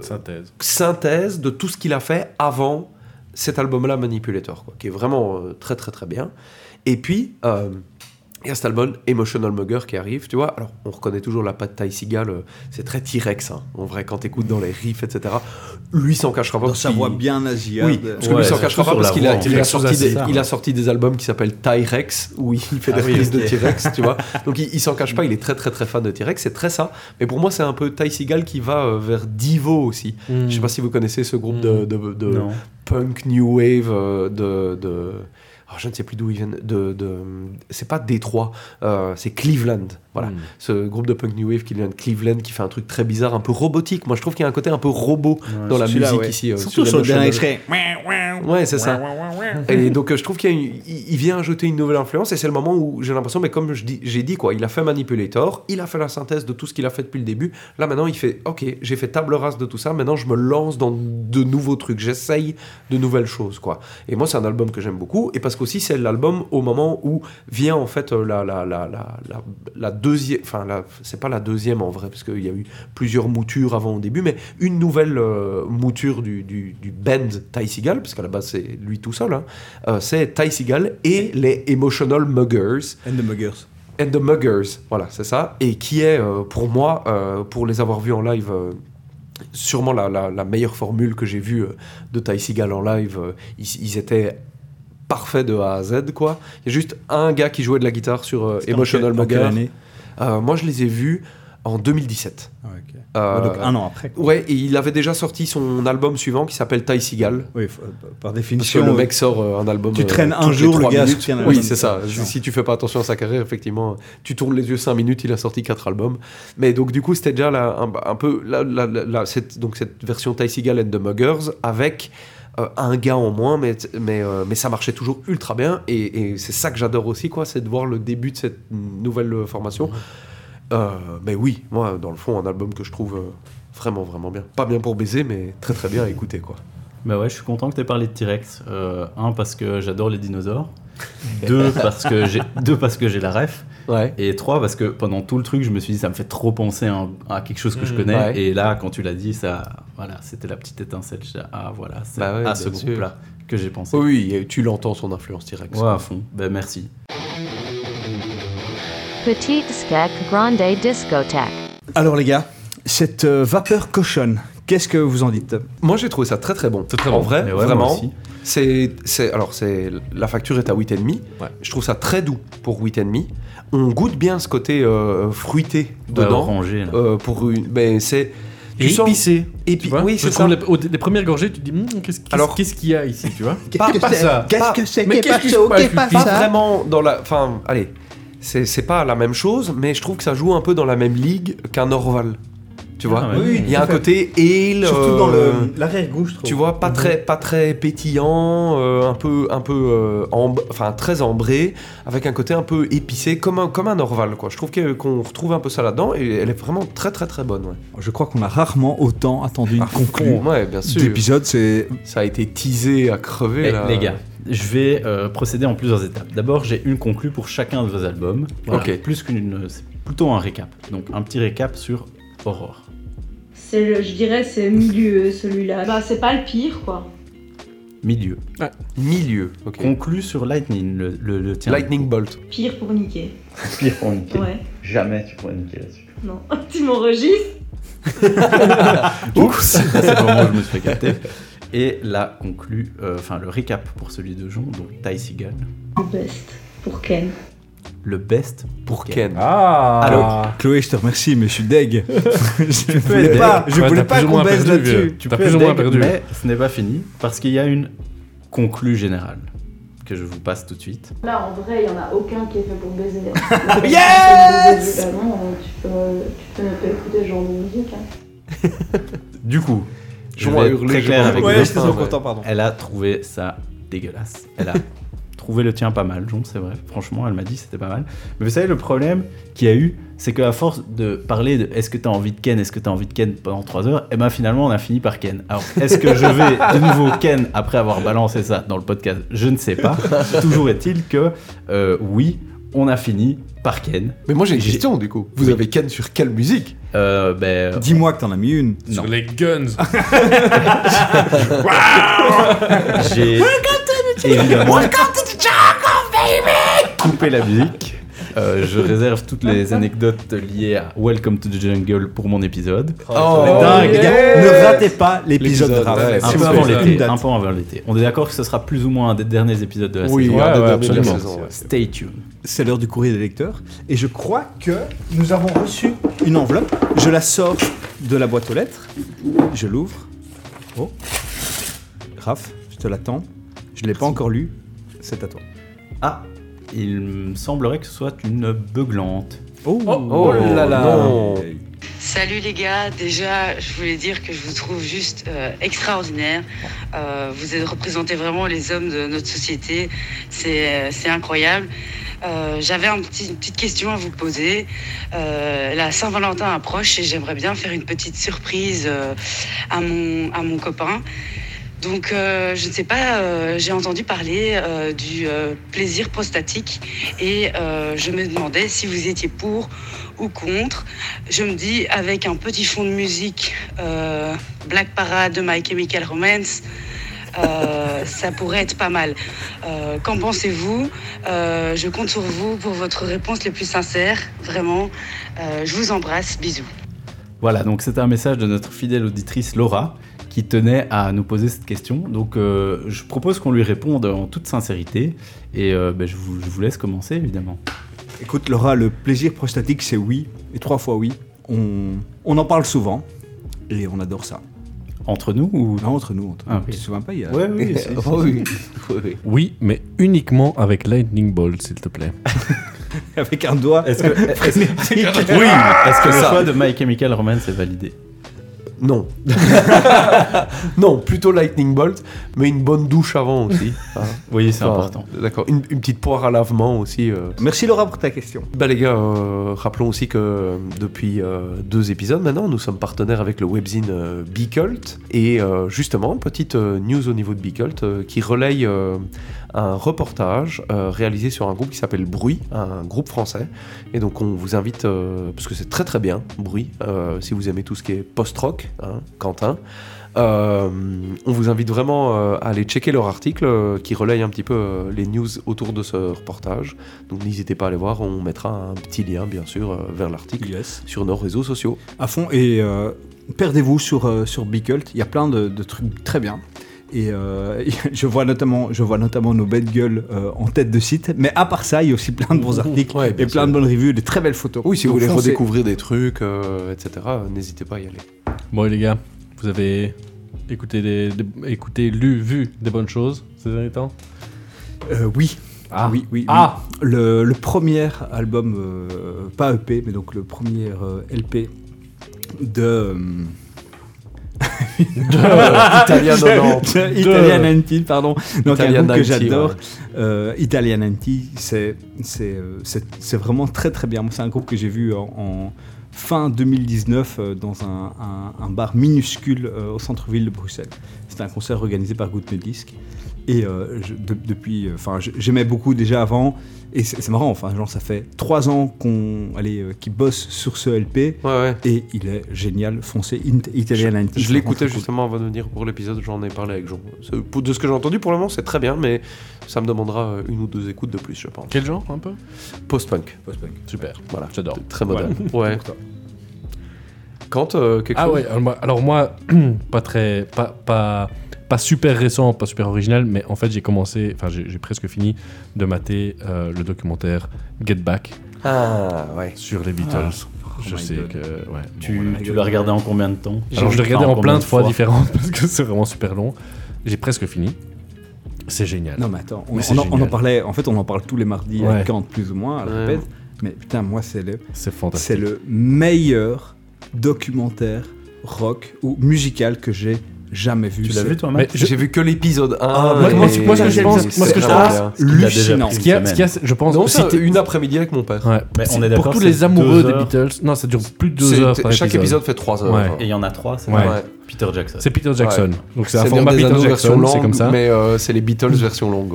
Synthèse. synthèse de tout ce qu'il a fait avant cet album-là, Manipulator, quoi, qui est vraiment euh, très très très bien. Et puis, euh, il y a cet album Emotional Mugger qui arrive, tu vois. Alors, on reconnaît toujours la patte Ty Seagal, euh, c'est très T-Rex, hein, en vrai, quand t'écoutes dans les riffs, etc. Lui s'en cachera pas. Dans sa voix bien nasillarde. Oui, parce que Ouais, lui s'en cachera pas parce qu'il a, il sorti des, ça. il a sorti des albums qui s'appellent T-Rex où il fait des Ah oui, reprises de. T-Rex, tu vois. Donc il, il s'en cache pas, il est très très très fan de T-Rex, c'est très ça. Mais pour moi, c'est un peu Ty Seagal qui va euh, vers Divo aussi. Mm. Je sais pas si vous connaissez ce groupe de, de- punk new wave euh, de. de oh, je ne sais plus d'où ils viennent. De, c'est pas Détroit, euh, c'est Cleveland. Voilà. Mm. Ce groupe de punk new wave qui vient de Cleveland, qui fait un truc très bizarre, un peu robotique. Moi, je trouve qu'il y a un côté un peu robot dans la musique ouais. ici. euh, Surtout sur le dernier extrait. Ouais, c'est ça. Et donc je trouve qu'il il, vient ajouter une nouvelle influence et c'est le moment où j'ai l'impression, mais comme j'ai dit quoi, il a fait Manipulator, il a fait la synthèse de tout ce qu'il a fait depuis le début. Là maintenant, il fait, ok, j'ai fait table rase de tout ça. Maintenant, je me lance dans de nouveaux trucs. J'essaye de nouvelles choses quoi. Et moi, c'est un album que j'aime beaucoup et parce qu'aussi c'est l'album au moment où vient en fait la la la la, la, la deuxième, enfin c'est pas la deuxième en vrai parce qu'il y a eu plusieurs moutures avant au début, mais une nouvelle euh, mouture du, du, du band Ty Seagal, parce qu'à la base c'est lui tout seul, hein, euh, c'est Ty Seagal et les Emotional Muggers. And the Muggers. And the Muggers, voilà, c'est ça. Et qui est, euh, pour moi, pour les avoir vus en live, sûrement la, la- la meilleure formule que j'ai vue de Ty Seagal en live. ils, ils étaient parfaits de A à Z, quoi. Il y a juste un gars qui jouait de la guitare sur euh, Emotional quelle- en quelle Mugger. Euh, moi, je les ai vus en 2017. Ah, ok. Euh, Ouais, donc un an après. quoi. Ouais, et il avait déjà sorti son album suivant qui s'appelle Ty Seagal. Oui, f- par Parce que définition. le euh, mec sort euh, un album. tu euh, traînes un jour, le gars un Oui, c'est ça. Si tu fais pas attention à sa carrière, effectivement, tu tournes les yeux 5 minutes, il a sorti 4 albums. Mais donc, du coup, c'était déjà un, un peu cette, donc, cette version Ty Seagal and the Muggers avec. Euh, un gars en moins, mais, mais, euh, mais ça marchait toujours ultra bien. Et, et c'est ça que j'adore aussi, quoi, c'est de voir le début de cette nouvelle euh, formation. Mais oui, moi, dans le fond, un album que je trouve vraiment, vraiment bien. Pas bien pour baiser, mais très, très bien à écouter, quoi. Bah ouais, je suis content que tu aies parlé de T-Rex. Un, parce que j'adore les dinosaures. Deux parce que j'ai deux parce que j'ai la ref. Ouais. Et trois parce que pendant tout le truc, je me suis dit ça me fait trop penser à, quelque chose que je Mhm. connais. Ouais. Et là, quand tu l'as dit, ça, voilà, c'était la petite étincelle. Je dis, ah voilà, c'est Bah ouais, à ce groupe-là que j'ai pensé. Oui, tu l'entends son influence directe. Ouais, à fond. Ben merci. Petite skek grande discothèque. Alors les gars, cette euh, vapeur cochonne, qu'est-ce que vous en dites? Moi j'ai trouvé ça très très bon. très en bon. vrai, ouais, vraiment. aussi. C'est, c'est, alors c'est, la facture est à 8,5. Je trouve ça très doux pour 8,5. On goûte bien ce côté euh, fruité Ouais, dedans. orangé, là. Euh, pour une, ben c'est. Et sens- épicé. Épi- Tu oui, c'est ça. Les, les premières gorgées, tu te dis, Hum, qu'est-ce, qu'est-ce- Alors- qu'est-ce qu'il y a ici, tu vois Pas- pas ça. Qu'est-ce que c'est mais qui est qu'est-ce pas qui chaud, se qui est passe, pas Pas ça vraiment dans la. Enfin, allez. C'est, c'est pas la même chose, mais je trouve que ça joue un peu dans la même ligue qu'un Orval. Tu vois Ah. Oui, Il y a un fait. côté ale. Surtout dans euh, je trouve. Tu vois, pas très, pas très pétillant, euh, un peu, un peu, euh, enfin très ambré, avec un côté un peu épicé, comme un, comme un Orval, quoi. Je trouve qu'on retrouve un peu ça là-dedans, et elle est vraiment très, très, très bonne, ouais. Je crois qu'on a rarement autant attendu une À conclusion ouais, bien sûr. d'épisode, c'est... Ça a été teasé à crever, Eh, là. les gars, je vais euh, procéder en plusieurs étapes. D'abord, j'ai une conclue pour chacun de vos albums. Voilà, Ok. Plus qu'une, c'est plutôt un récap. Donc un petit récap sur Aurore. C'est le, je dirais, c'est milieu celui-là. Bah, c'est pas le pire, quoi. Milieu. Milieu, ok. Conclu sur Lightning, le, le, le tien. Lightning Bolt. Pire pour niquer. Pire pour niquer. Ouais. Jamais tu pourrais niquer là-dessus. Non. tu m'enregistres Oups C'est le moment où je me suis fait capter. Et là, conclu, euh, enfin le récap pour celui de Jean, donc Ty Seagal. Best. Pour Ken. Le best Pour Ken. Ah Alors, Chloé, je te remercie, mais je suis deg. je peux voulais pas, je Ouais, voulais pas qu'on perdu, là-dessus. vieux. Tu T'as peux plus être ou moins deg, perdu. mais ce n'est pas fini parce qu'il y a une conclue générale que je vous passe tout de suite. Là, en vrai, il y en a aucun qui est fait pour baiser. Yes Bah non, tu peux, tu peux ne pas écouter ce genre de musique. Hein. Du coup, je vais hurlé, très je clair avec Ouais, vous. j'étais trop content, pardon. Elle a trouvé ça dégueulasse. Elle a trouvé le tien pas mal, Jon, c'est vrai. Franchement, elle m'a dit c'était pas mal. Mais vous savez, le problème qu'il y a eu, c'est qu'à force de parler de est-ce que t'as envie de Ken, est-ce que t'as envie de Ken pendant 3 heures, et ben finalement, on a fini par Ken. Alors, est-ce que je vais de nouveau Ken après avoir balancé ça dans le podcast? Je ne sais pas. Toujours est-il que, euh, oui, on a fini par Ken. Mais moi j'ai une J'ai- question, du coup. Vous Oui. avez Ken sur quelle musique? Euh, ben, Dis-moi que t'en as mis une. Sur les guns. J'ai évidemment coupé la musique. Euh, je réserve toutes les anecdotes liées à Welcome to the Jungle pour mon épisode. Oh, C'est dingue, les gars. yeah. Ne ratez pas l'épisode L'épisode, Raph. ouais, Un peu avant l'été. Un peu avant l'été. On est d'accord que ce sera plus ou moins un des derniers épisodes de la Oui, saison. ouais, de absolument. saison, ouais. Stay tuned. C'est l'heure du courrier des lecteurs. Et je crois que nous avons reçu une enveloppe. Je la sors de la boîte aux lettres. Je l'ouvre. Oh. Raph, je te l'attends. Je ne l'ai pas encore lu. C'est à toi. Ah, il me semblerait que ce soit une beuglante. Oh, Oh là là. Non. Salut les gars, déjà je voulais dire que je vous trouve juste euh, extraordinaire. Euh, vous êtes représenté vraiment les hommes de notre société, c'est euh, incroyable. Euh, J'avais un petit- une petite question à vous poser. Euh, la Saint-Valentin approche et j'aimerais bien faire une petite surprise euh, à, mon, à mon copain. Donc, euh, je ne sais pas, euh, j'ai entendu parler euh, du plaisir prostatique et je me demandais si vous étiez pour ou contre. Je me dis, avec un petit fond de musique, Black Parade de My Chemical Romance, ça pourrait être pas mal. Qu'en pensez-vous? Je compte sur vous pour votre réponse les plus sincères, vraiment. Je vous embrasse, bisous. Voilà, donc c'était un message de notre fidèle auditrice Laura qui tenait à nous poser cette question. Donc euh, je propose qu'on lui réponde en toute sincérité et euh, ben, je, vous, je vous laisse commencer évidemment. Écoute, Laura, le plaisir prostatique, c'est oui. Et trois fois oui. On, on en parle souvent. Et on adore ça. Entre nous ou? Non, entre nous. Entre Ah, ok. Tu te souviens pas il y a... Ouais, oui, Oh oui. Oui, oui. Oui, mais uniquement avec Lightning Bolt, s'il te plaît. Avec un doigt. Est-ce que, est-ce- frénétique. oui, est-ce que le Ça. choix de My Chemical Romance est validé? Non. non, plutôt Lightning Bolt, mais une bonne douche avant aussi. hein. Oui, c'est Enfin, important. D'accord. Une, une petite poire à lavement aussi. euh. Merci Laura pour ta question. Bah les gars, euh, rappelons aussi que euh, depuis euh, deux épisodes maintenant, nous sommes partenaires avec le webzine euh, Bcult. Et euh, justement, petite euh, news au niveau de Bcult euh, qui relaye euh, un reportage euh, réalisé sur un groupe qui s'appelle Bruit, un groupe français. Et donc on vous invite, euh, parce que c'est très très bien, Bruit, euh, si vous aimez tout ce qui est post-rock, hein, Quentin. Euh, on vous invite vraiment euh, à aller checker leur article euh, qui relaye un petit peu les news autour de ce reportage. Donc n'hésitez pas à aller voir, on mettra un petit lien bien sûr vers l'article sur nos réseaux sociaux. À fond. Et perdez-vous sur, sur Bcult. Il y a plein de, de trucs très bien. Et euh, je, vois notamment, je vois notamment nos belles gueules euh, en tête de site. Mais à part ça, il y a aussi plein de bons articles Ouais, et plein sûr. de bonnes reviews, des très belles photos. Oui, si vous voulez foncez. redécouvrir des trucs, euh, etc., n'hésitez pas à y aller. Bon, les gars, vous avez écouté, des, des- écouté lu, vu des bonnes choses ces derniers temps? Euh, oui. Ah. Oui, oui, oui. Ah. Le, le premier album, euh, pas EP, mais donc le premier euh, LP de. Euh, Italian de- 90. de- Italian 90, pardon. Donc Italian un groupe que 90, j'adore. ouais. Euh, Italian 90, c'est c'est c'est- c'est vraiment très très bien. C'est un groupe que j'ai vu en, en fin 2019 euh, dans un, un- un bar minuscule euh, au centre-ville de Bruxelles. C'était un concert organisé par Good Disc. Et euh, je- de- depuis, euh, enfin, j'aimais beaucoup déjà avant. Et c'est marrant, enfin, genre, ça fait trois ans qu'on, euh, qu'ils bossent sur ce LP. Et il est génial. Int- Italian 90. Je c'est l'écoutais justement avant de venir pour l'épisode, j'en ai parlé avec Jean. De ce que j'ai entendu pour le moment, c'est très bien, mais ça me demandera euh, une ou deux écoutes de plus, je pense. Quel genre un peu Post-punk. Post-punk. Super, Voilà. j'adore. Très moderne. Voilà. Ouais. Quand euh, quelque Ah chose ouais, alors moi, alors moi, pas très, pas, pas, pas super récent, pas super original, mais en fait j'ai commencé, enfin j'ai presque fini de mater euh, le documentaire Get Back Ah ouais. sur les Beatles. Ah. je Oh sais God. que ouais. Tu, bon, tu l'as regardé en combien de temps? Alors je l'ai regardé Enfin, en plein de fois différentes parce que c'est vraiment super long. J'ai presque fini. C'est génial. Non mais attends, on, Mais on c'est en, on en parlait, en fait on en parle tous les mardis Ouais. à Kant plus ou moins, à la Ouais. répète. Mais putain, moi c'est le, C'est c'est fantastique. le meilleur documentaire rock ou musical que j'ai jamais vu. Tu l'as vu toi, Mais Matt je- J'ai vu que l'épisode 1. Ah, moi, moi, moi, ce que je pense, moi, ce que je pense, hallucinant. ce qu'il y a, ce qu'il y a, c'est- je pense, Non, une après-midi avec mon père. Ouais. Mais on est d'accord, pour tous les amoureux des. Beatles, non, ça dure plus de deux C'est- heures par Chaque épisode. épisode fait 3 heures. Ouais. Et il y en a trois, c'est Ouais. vrai. Peter Jackson. C'est Peter Jackson. Donc c'est un format Peter Jackson, c'est longue, comme ça. Mais euh, c'est les Beatles version longue.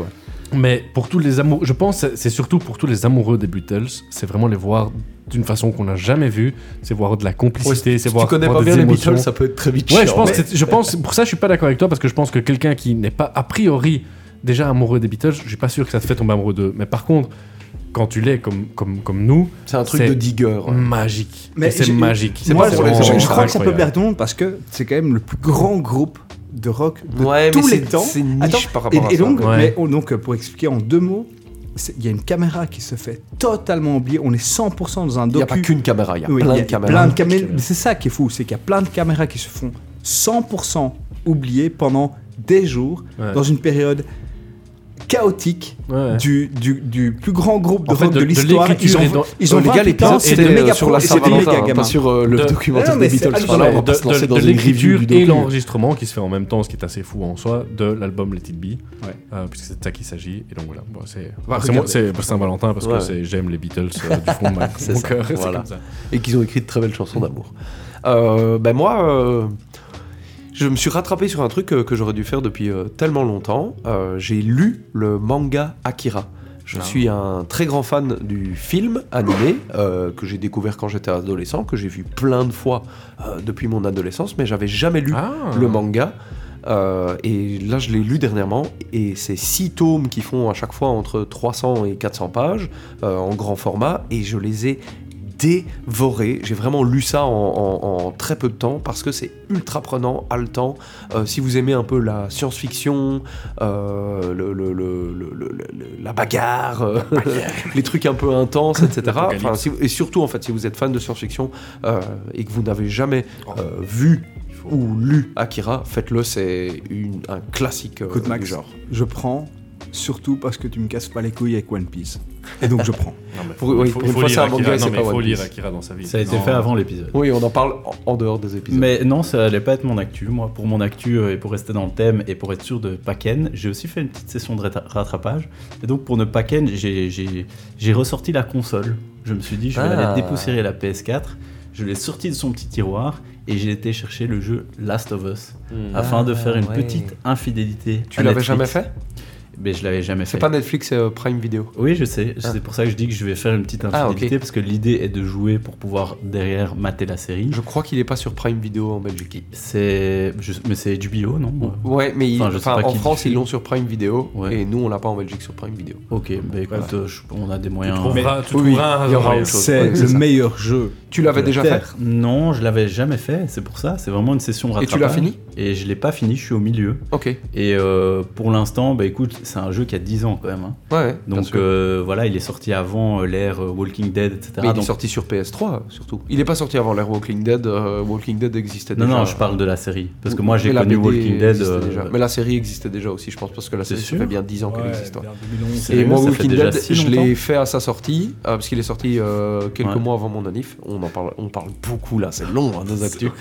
Mais pour tous les amoureux, je pense c'est surtout pour tous les amoureux des Beatles, c'est vraiment les voir d'une façon qu'on n'a jamais vue, c'est voir de la complicité, c'est Si voir tu connais voir pas des bien les émotions. Beatles, ça peut être très vite Ouais, chiant. je pense, Mais- que c'est- je pense, pour ça je suis pas d'accord avec toi parce que je pense que quelqu'un qui n'est pas a priori déjà amoureux des Beatles, je suis pas sûr que ça te fait tomber amoureux d'eux. Mais par contre, quand tu l'es comme, comme, comme nous, C'est un truc de digger. magique. Mais c'est magique. Moi, C'est je, vraiment je- je crois que ça peut perdre tout le monde parce que c'est quand même le plus grand groupe de rock de Ouais, mais tous les temps. c'est niche Attends, par rapport et, à et ça. donc, Ouais. mais, oh, donc, pour expliquer en deux mots, il y a une caméra qui se fait totalement oublier. On est 100% dans un Il n'y a docu. pas qu'une caméra, il y a Oui, plein de caméras. plein de caméras. Mais C'est ça qui est fou, c'est qu'il y a plein de caméras qui se font 100% oubliées pendant des jours Ouais. dans une période chaotique Ouais. du, du, du plus grand groupe de En fait, rock de- de, de l'histoire. Ils ont, dans- ils ont les gars, 28 ans, l'épisode c'est c'était méga sur la Saint-Valentin, pas sur euh, le De- documentaire des Beatles. Voilà, on va se lancer dans une review du et l'enregistrement qui se fait en même temps, ce qui est assez fou en soi, de l'album Let It Be, Ouais. euh, puisque c'est de ça qu'il s'agit. Et donc voilà, bon, c'est c'est pour Saint-Valentin parce Ouais. que j'aime les Beatles euh, du fond de ma- cœur. et qu'ils ont écrit de très belles chansons d'amour. Ben moi, euh, je me suis rattrapé sur un truc euh, que j'aurais dû faire depuis euh, tellement longtemps. Euh, J'ai lu le manga Akira. Je Ah. suis un très grand fan du film animé euh, que j'ai découvert quand j'étais adolescent, que j'ai vu plein de fois euh, depuis mon adolescence, mais j'avais jamais lu Ah. le manga. Euh, et là, je l'ai lu dernièrement, et c'est six tomes qui font à chaque fois entre 300 et 400 pages en grand format, et je les ai dévorés. J'ai vraiment lu ça en, en- en très peu de temps parce que c'est ultra prenant, haletant. Euh, si vous aimez un peu la science-fiction, euh, le- le- le- le- le- le- la bagarre, euh, les trucs un peu intenses, etc. Enfin, si et surtout, en fait, si vous êtes fan de science-fiction euh, et que vous n'avez jamais euh, vu ou lu Akira, faites-le, c'est un classique euh, Écoute, du genre. je prends surtout parce que tu me casses pas les couilles avec One Piece. Et donc je prends. Pour- oui, pour une fois, c'est un manga c'est pas Il faut One lire Piece. Akira dans sa vie. Ça a été Non. fait avant l'épisode. Oui, on en parle en- en dehors des épisodes. Mais non, ça allait pas être mon actu. Moi, pour mon actu euh, et pour rester dans le thème et pour être sûr de pas ken, j'ai aussi fait une petite session de rattrapage. Et donc, pour ne pas ken, j'ai- ressorti la console. Je me suis dit, je vais Ah. aller dépoussiérer la PS4. Je l'ai sorti de son petit tiroir et j'ai été chercher le jeu Last of Us Hmm. afin de Ah, faire une ouais. petite infidélité. Tu l'avais jamais fait? Mais je l'avais jamais fait. C'est pas Netflix, c'est euh, Prime Video. Oui, je sais. Ah. C'est pour ça que je dis que je vais faire une petite Ah, infidélité parce que l'idée est de jouer pour pouvoir derrière mater la série. Je crois qu'il est pas sur Prime Video en Belgique. C'est, je- mais c'est HBO, non? Ouais, mais il- Enfin, je sais enfin, pas en France, ils l'ont sur Prime Video Ouais. et nous, on l'a pas en Belgique sur Prime Video. Ok, bah écoute, euh, je- on a des moyens. trouveras- tu Oui, trouveras un-. C'est Ouais, le ça. meilleur jeu. Tu l'avais déjà fait Non, je l'avais jamais fait. C'est pour ça. C'est vraiment une session Et rattrapage. tu l'as fini Et je l'ai pas fini. Je suis au milieu. Ok. Et euh, pour l'instant, bah écoute, c'est un jeu qui a 10 ans quand même. hein. Ouais, Donc euh, voilà, il est sorti avant euh, l'ère euh, Walking Dead, etc. Mais il est sorti sur PS3 surtout. Il est pas sorti avant l'ère Walking Dead. euh, Walking Dead existait Non, déjà. non, je parle de la série. Parce que moi, j'ai connu Walking Dead. euh, déjà. Mais la série existait déjà aussi, je pense, parce que la série, ça fait bien 10 ans qu'elle existe. 2011. Et moi, Walking Dead, si je l'ai fait à sa sortie, euh, parce qu'il est sorti euh, quelques Ouais. mois avant mon anif. On en parle, on parle beaucoup là, c'est long, hein, nos actus.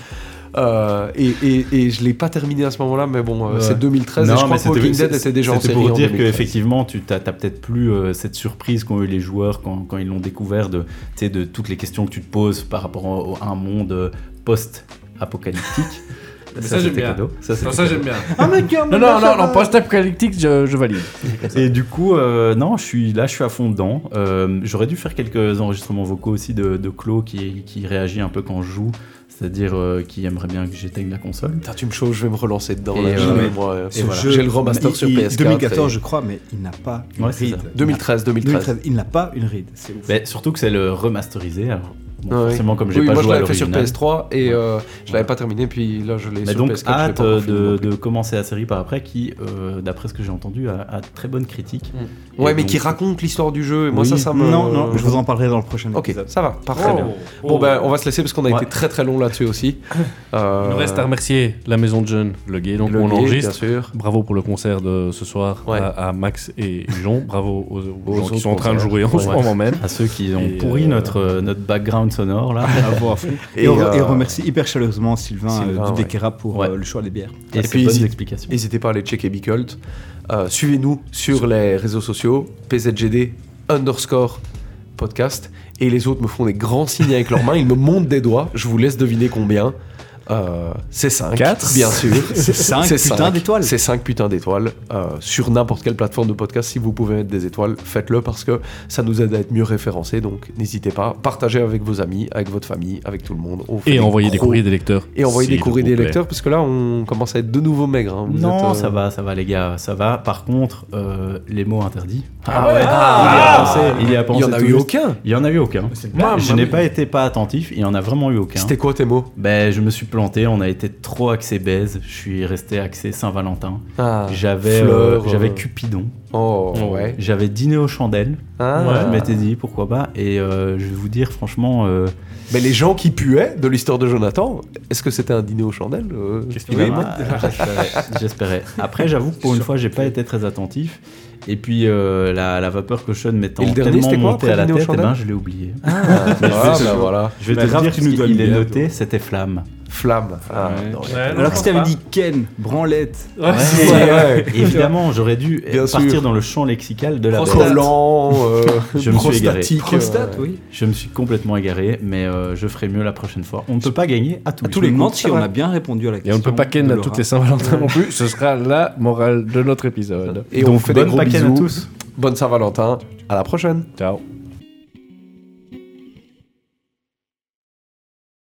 Euh, et, et, et je l'ai pas terminé à ce moment-là, mais bon, euh, Ouais. c'est 2013 et Non, je crois que Walking Dead c'est- était déjà en série pour dire 2013. qu'effectivement, tu n'as peut-être plus euh, cette surprise qu'ont eu les joueurs quand, quand ils l'ont découvert de, toutes les questions que tu te poses par rapport au- à un monde post-apocalyptique. Mais ça, j'aime bien. cadeau. Ça, Non, ça, j'aime bien. Ah, mais gars, Non, non, non, non, post-apocalyptique, je, je valide. Et du coup, euh, non, je suis là, je suis à fond dedans. Euh, J'aurais dû faire quelques enregistrements vocaux aussi de, de Claude qui, qui réagit un peu quand je joue, c'est-à-dire euh, qui aimerait bien que j'éteigne la console. Putain, tu me chaudes, je vais me relancer dedans. Et, là, euh, moi, euh, et voilà. jeu. J'ai le remaster sur il- PS4. 2014, et- je crois, mais il n'a pas une Ouais, ride. ça. 2013, 2013. Il n'a pas une ride. C'est ouf. Mais surtout que c'est le remasterisé. Alors, bon, Ah oui. forcément, comme j'ai Oui, pas moi, joué à l'avais fait sur l'original. PS3 et euh, je l'avais pas terminé, puis là, je l'ai sur donc, PS4. je l'ai hâte pas euh, de, de commencer la série par après, qui, euh, d'après ce que j'ai entendu, a, a très bonne critique. Et Ouais, mais donc- qui raconte l'histoire du jeu, et moi, Oui. ça, ça me. Non, non, je vous en parlerai dans le prochain Ok, épisode. ça va, parfait. Oh. bien. Oh. Bon, ben, on va se laisser parce qu'on a Ouais. été très très long là-dessus aussi. Euh, Il nous reste à remercier la maison de jeunes, le gay, donc Le on Gay, enregistre. bien sûr. Bravo pour le concert de ce soir à, Max et Jean. Bravo aux, gens qui sont en train de jouer en ce moment même. À ceux qui ont pourri euh, notre, euh, notre background sonore, là. Bravo à fond. Et, on, euh, et on remercie hyper chaleureusement Sylvain, Sylvain, euh, du ouais. Pour Ouais. euh, le choix des bières. Et, Et ses puis, bonnes hésite- explications. N'hésitez pas à aller checker Bicult. Euh, Suivez-nous sur les réseaux sociaux, PZGD underscore podcast. Et les autres me font des grands signes avec leurs mains. Ils me montent des doigts. Je vous laisse deviner combien. Euh, c'est 5. Quatre Bien sûr. C'est cinq C'est putains cinq. d'étoiles. C'est 5 putains d'étoiles. Euh, sur n'importe quelle plateforme de podcast, si vous pouvez mettre des étoiles, faites-le parce que ça nous aide à être mieux référencés. Donc n'hésitez pas. Partagez avec vos amis, avec votre famille, avec tout le monde. Et envoyer des courriers des lecteurs. Et envoyer des courriers des lecteurs parce que là, on commence à être de nouveau maigre. hein. Vous Non, êtes, euh, ça va, ça va les gars, ça va. Par contre, euh, les mots interdits. Ah ouais. il y a Ah. pensé, il y a pensé Il y en a eu juste. aucun. Il y en a eu aucun. Je n'ai pas été pas attentif, il y en a vraiment eu aucun. C'était quoi tes mots? Ben, je me suis planté, on a été trop axé baise, je suis resté axé Saint-Valentin. Ah, J'avais euh, j'avais euh, Cupidon. Oh, ouais. J'avais dîné aux chandelles. Ah. Je m'étais dit pourquoi pas. Et euh, je vais vous dire franchement. euh, Mais les gens qui puaient de l'histoire de Jonathan, est-ce que c'était un dîner aux chandelles J'espérais. Après, j'avoue que pour une fois, j'ai pas été très attentif. Et puis euh, la, la vapeur cochonne m'étant tellement montée à la Dîner tête, eh ben, je l'ai oublié. Ah, je vais ah, te- bah voilà. Je vais te dire tu nous le est noté, c'était flamme. Flamme. Ah, Ouais. non, Ouais, ouais. non, Alors que si t'avais dit Ken, branlette, Ouais, Ouais, c'est- ouais, ouais. Évidemment, j'aurais dû Bien partir sûr. dans le champ lexical de la. Collant, euh, Je me suis égaré. prostatique, prostate, oui. Je me suis complètement égaré, mais euh, je ferai mieux la prochaine fois. On ne peut pas gagner à tous À tous les coups. si on a bien répondu à la Et question. on ne peut pas ken à toutes les Saint-Valentin non plus. Ce sera la morale de notre épisode. Et on Donc, fait des gros Pâques à bisous. tous. Bonne Saint-Valentin. À la prochaine. Ciao.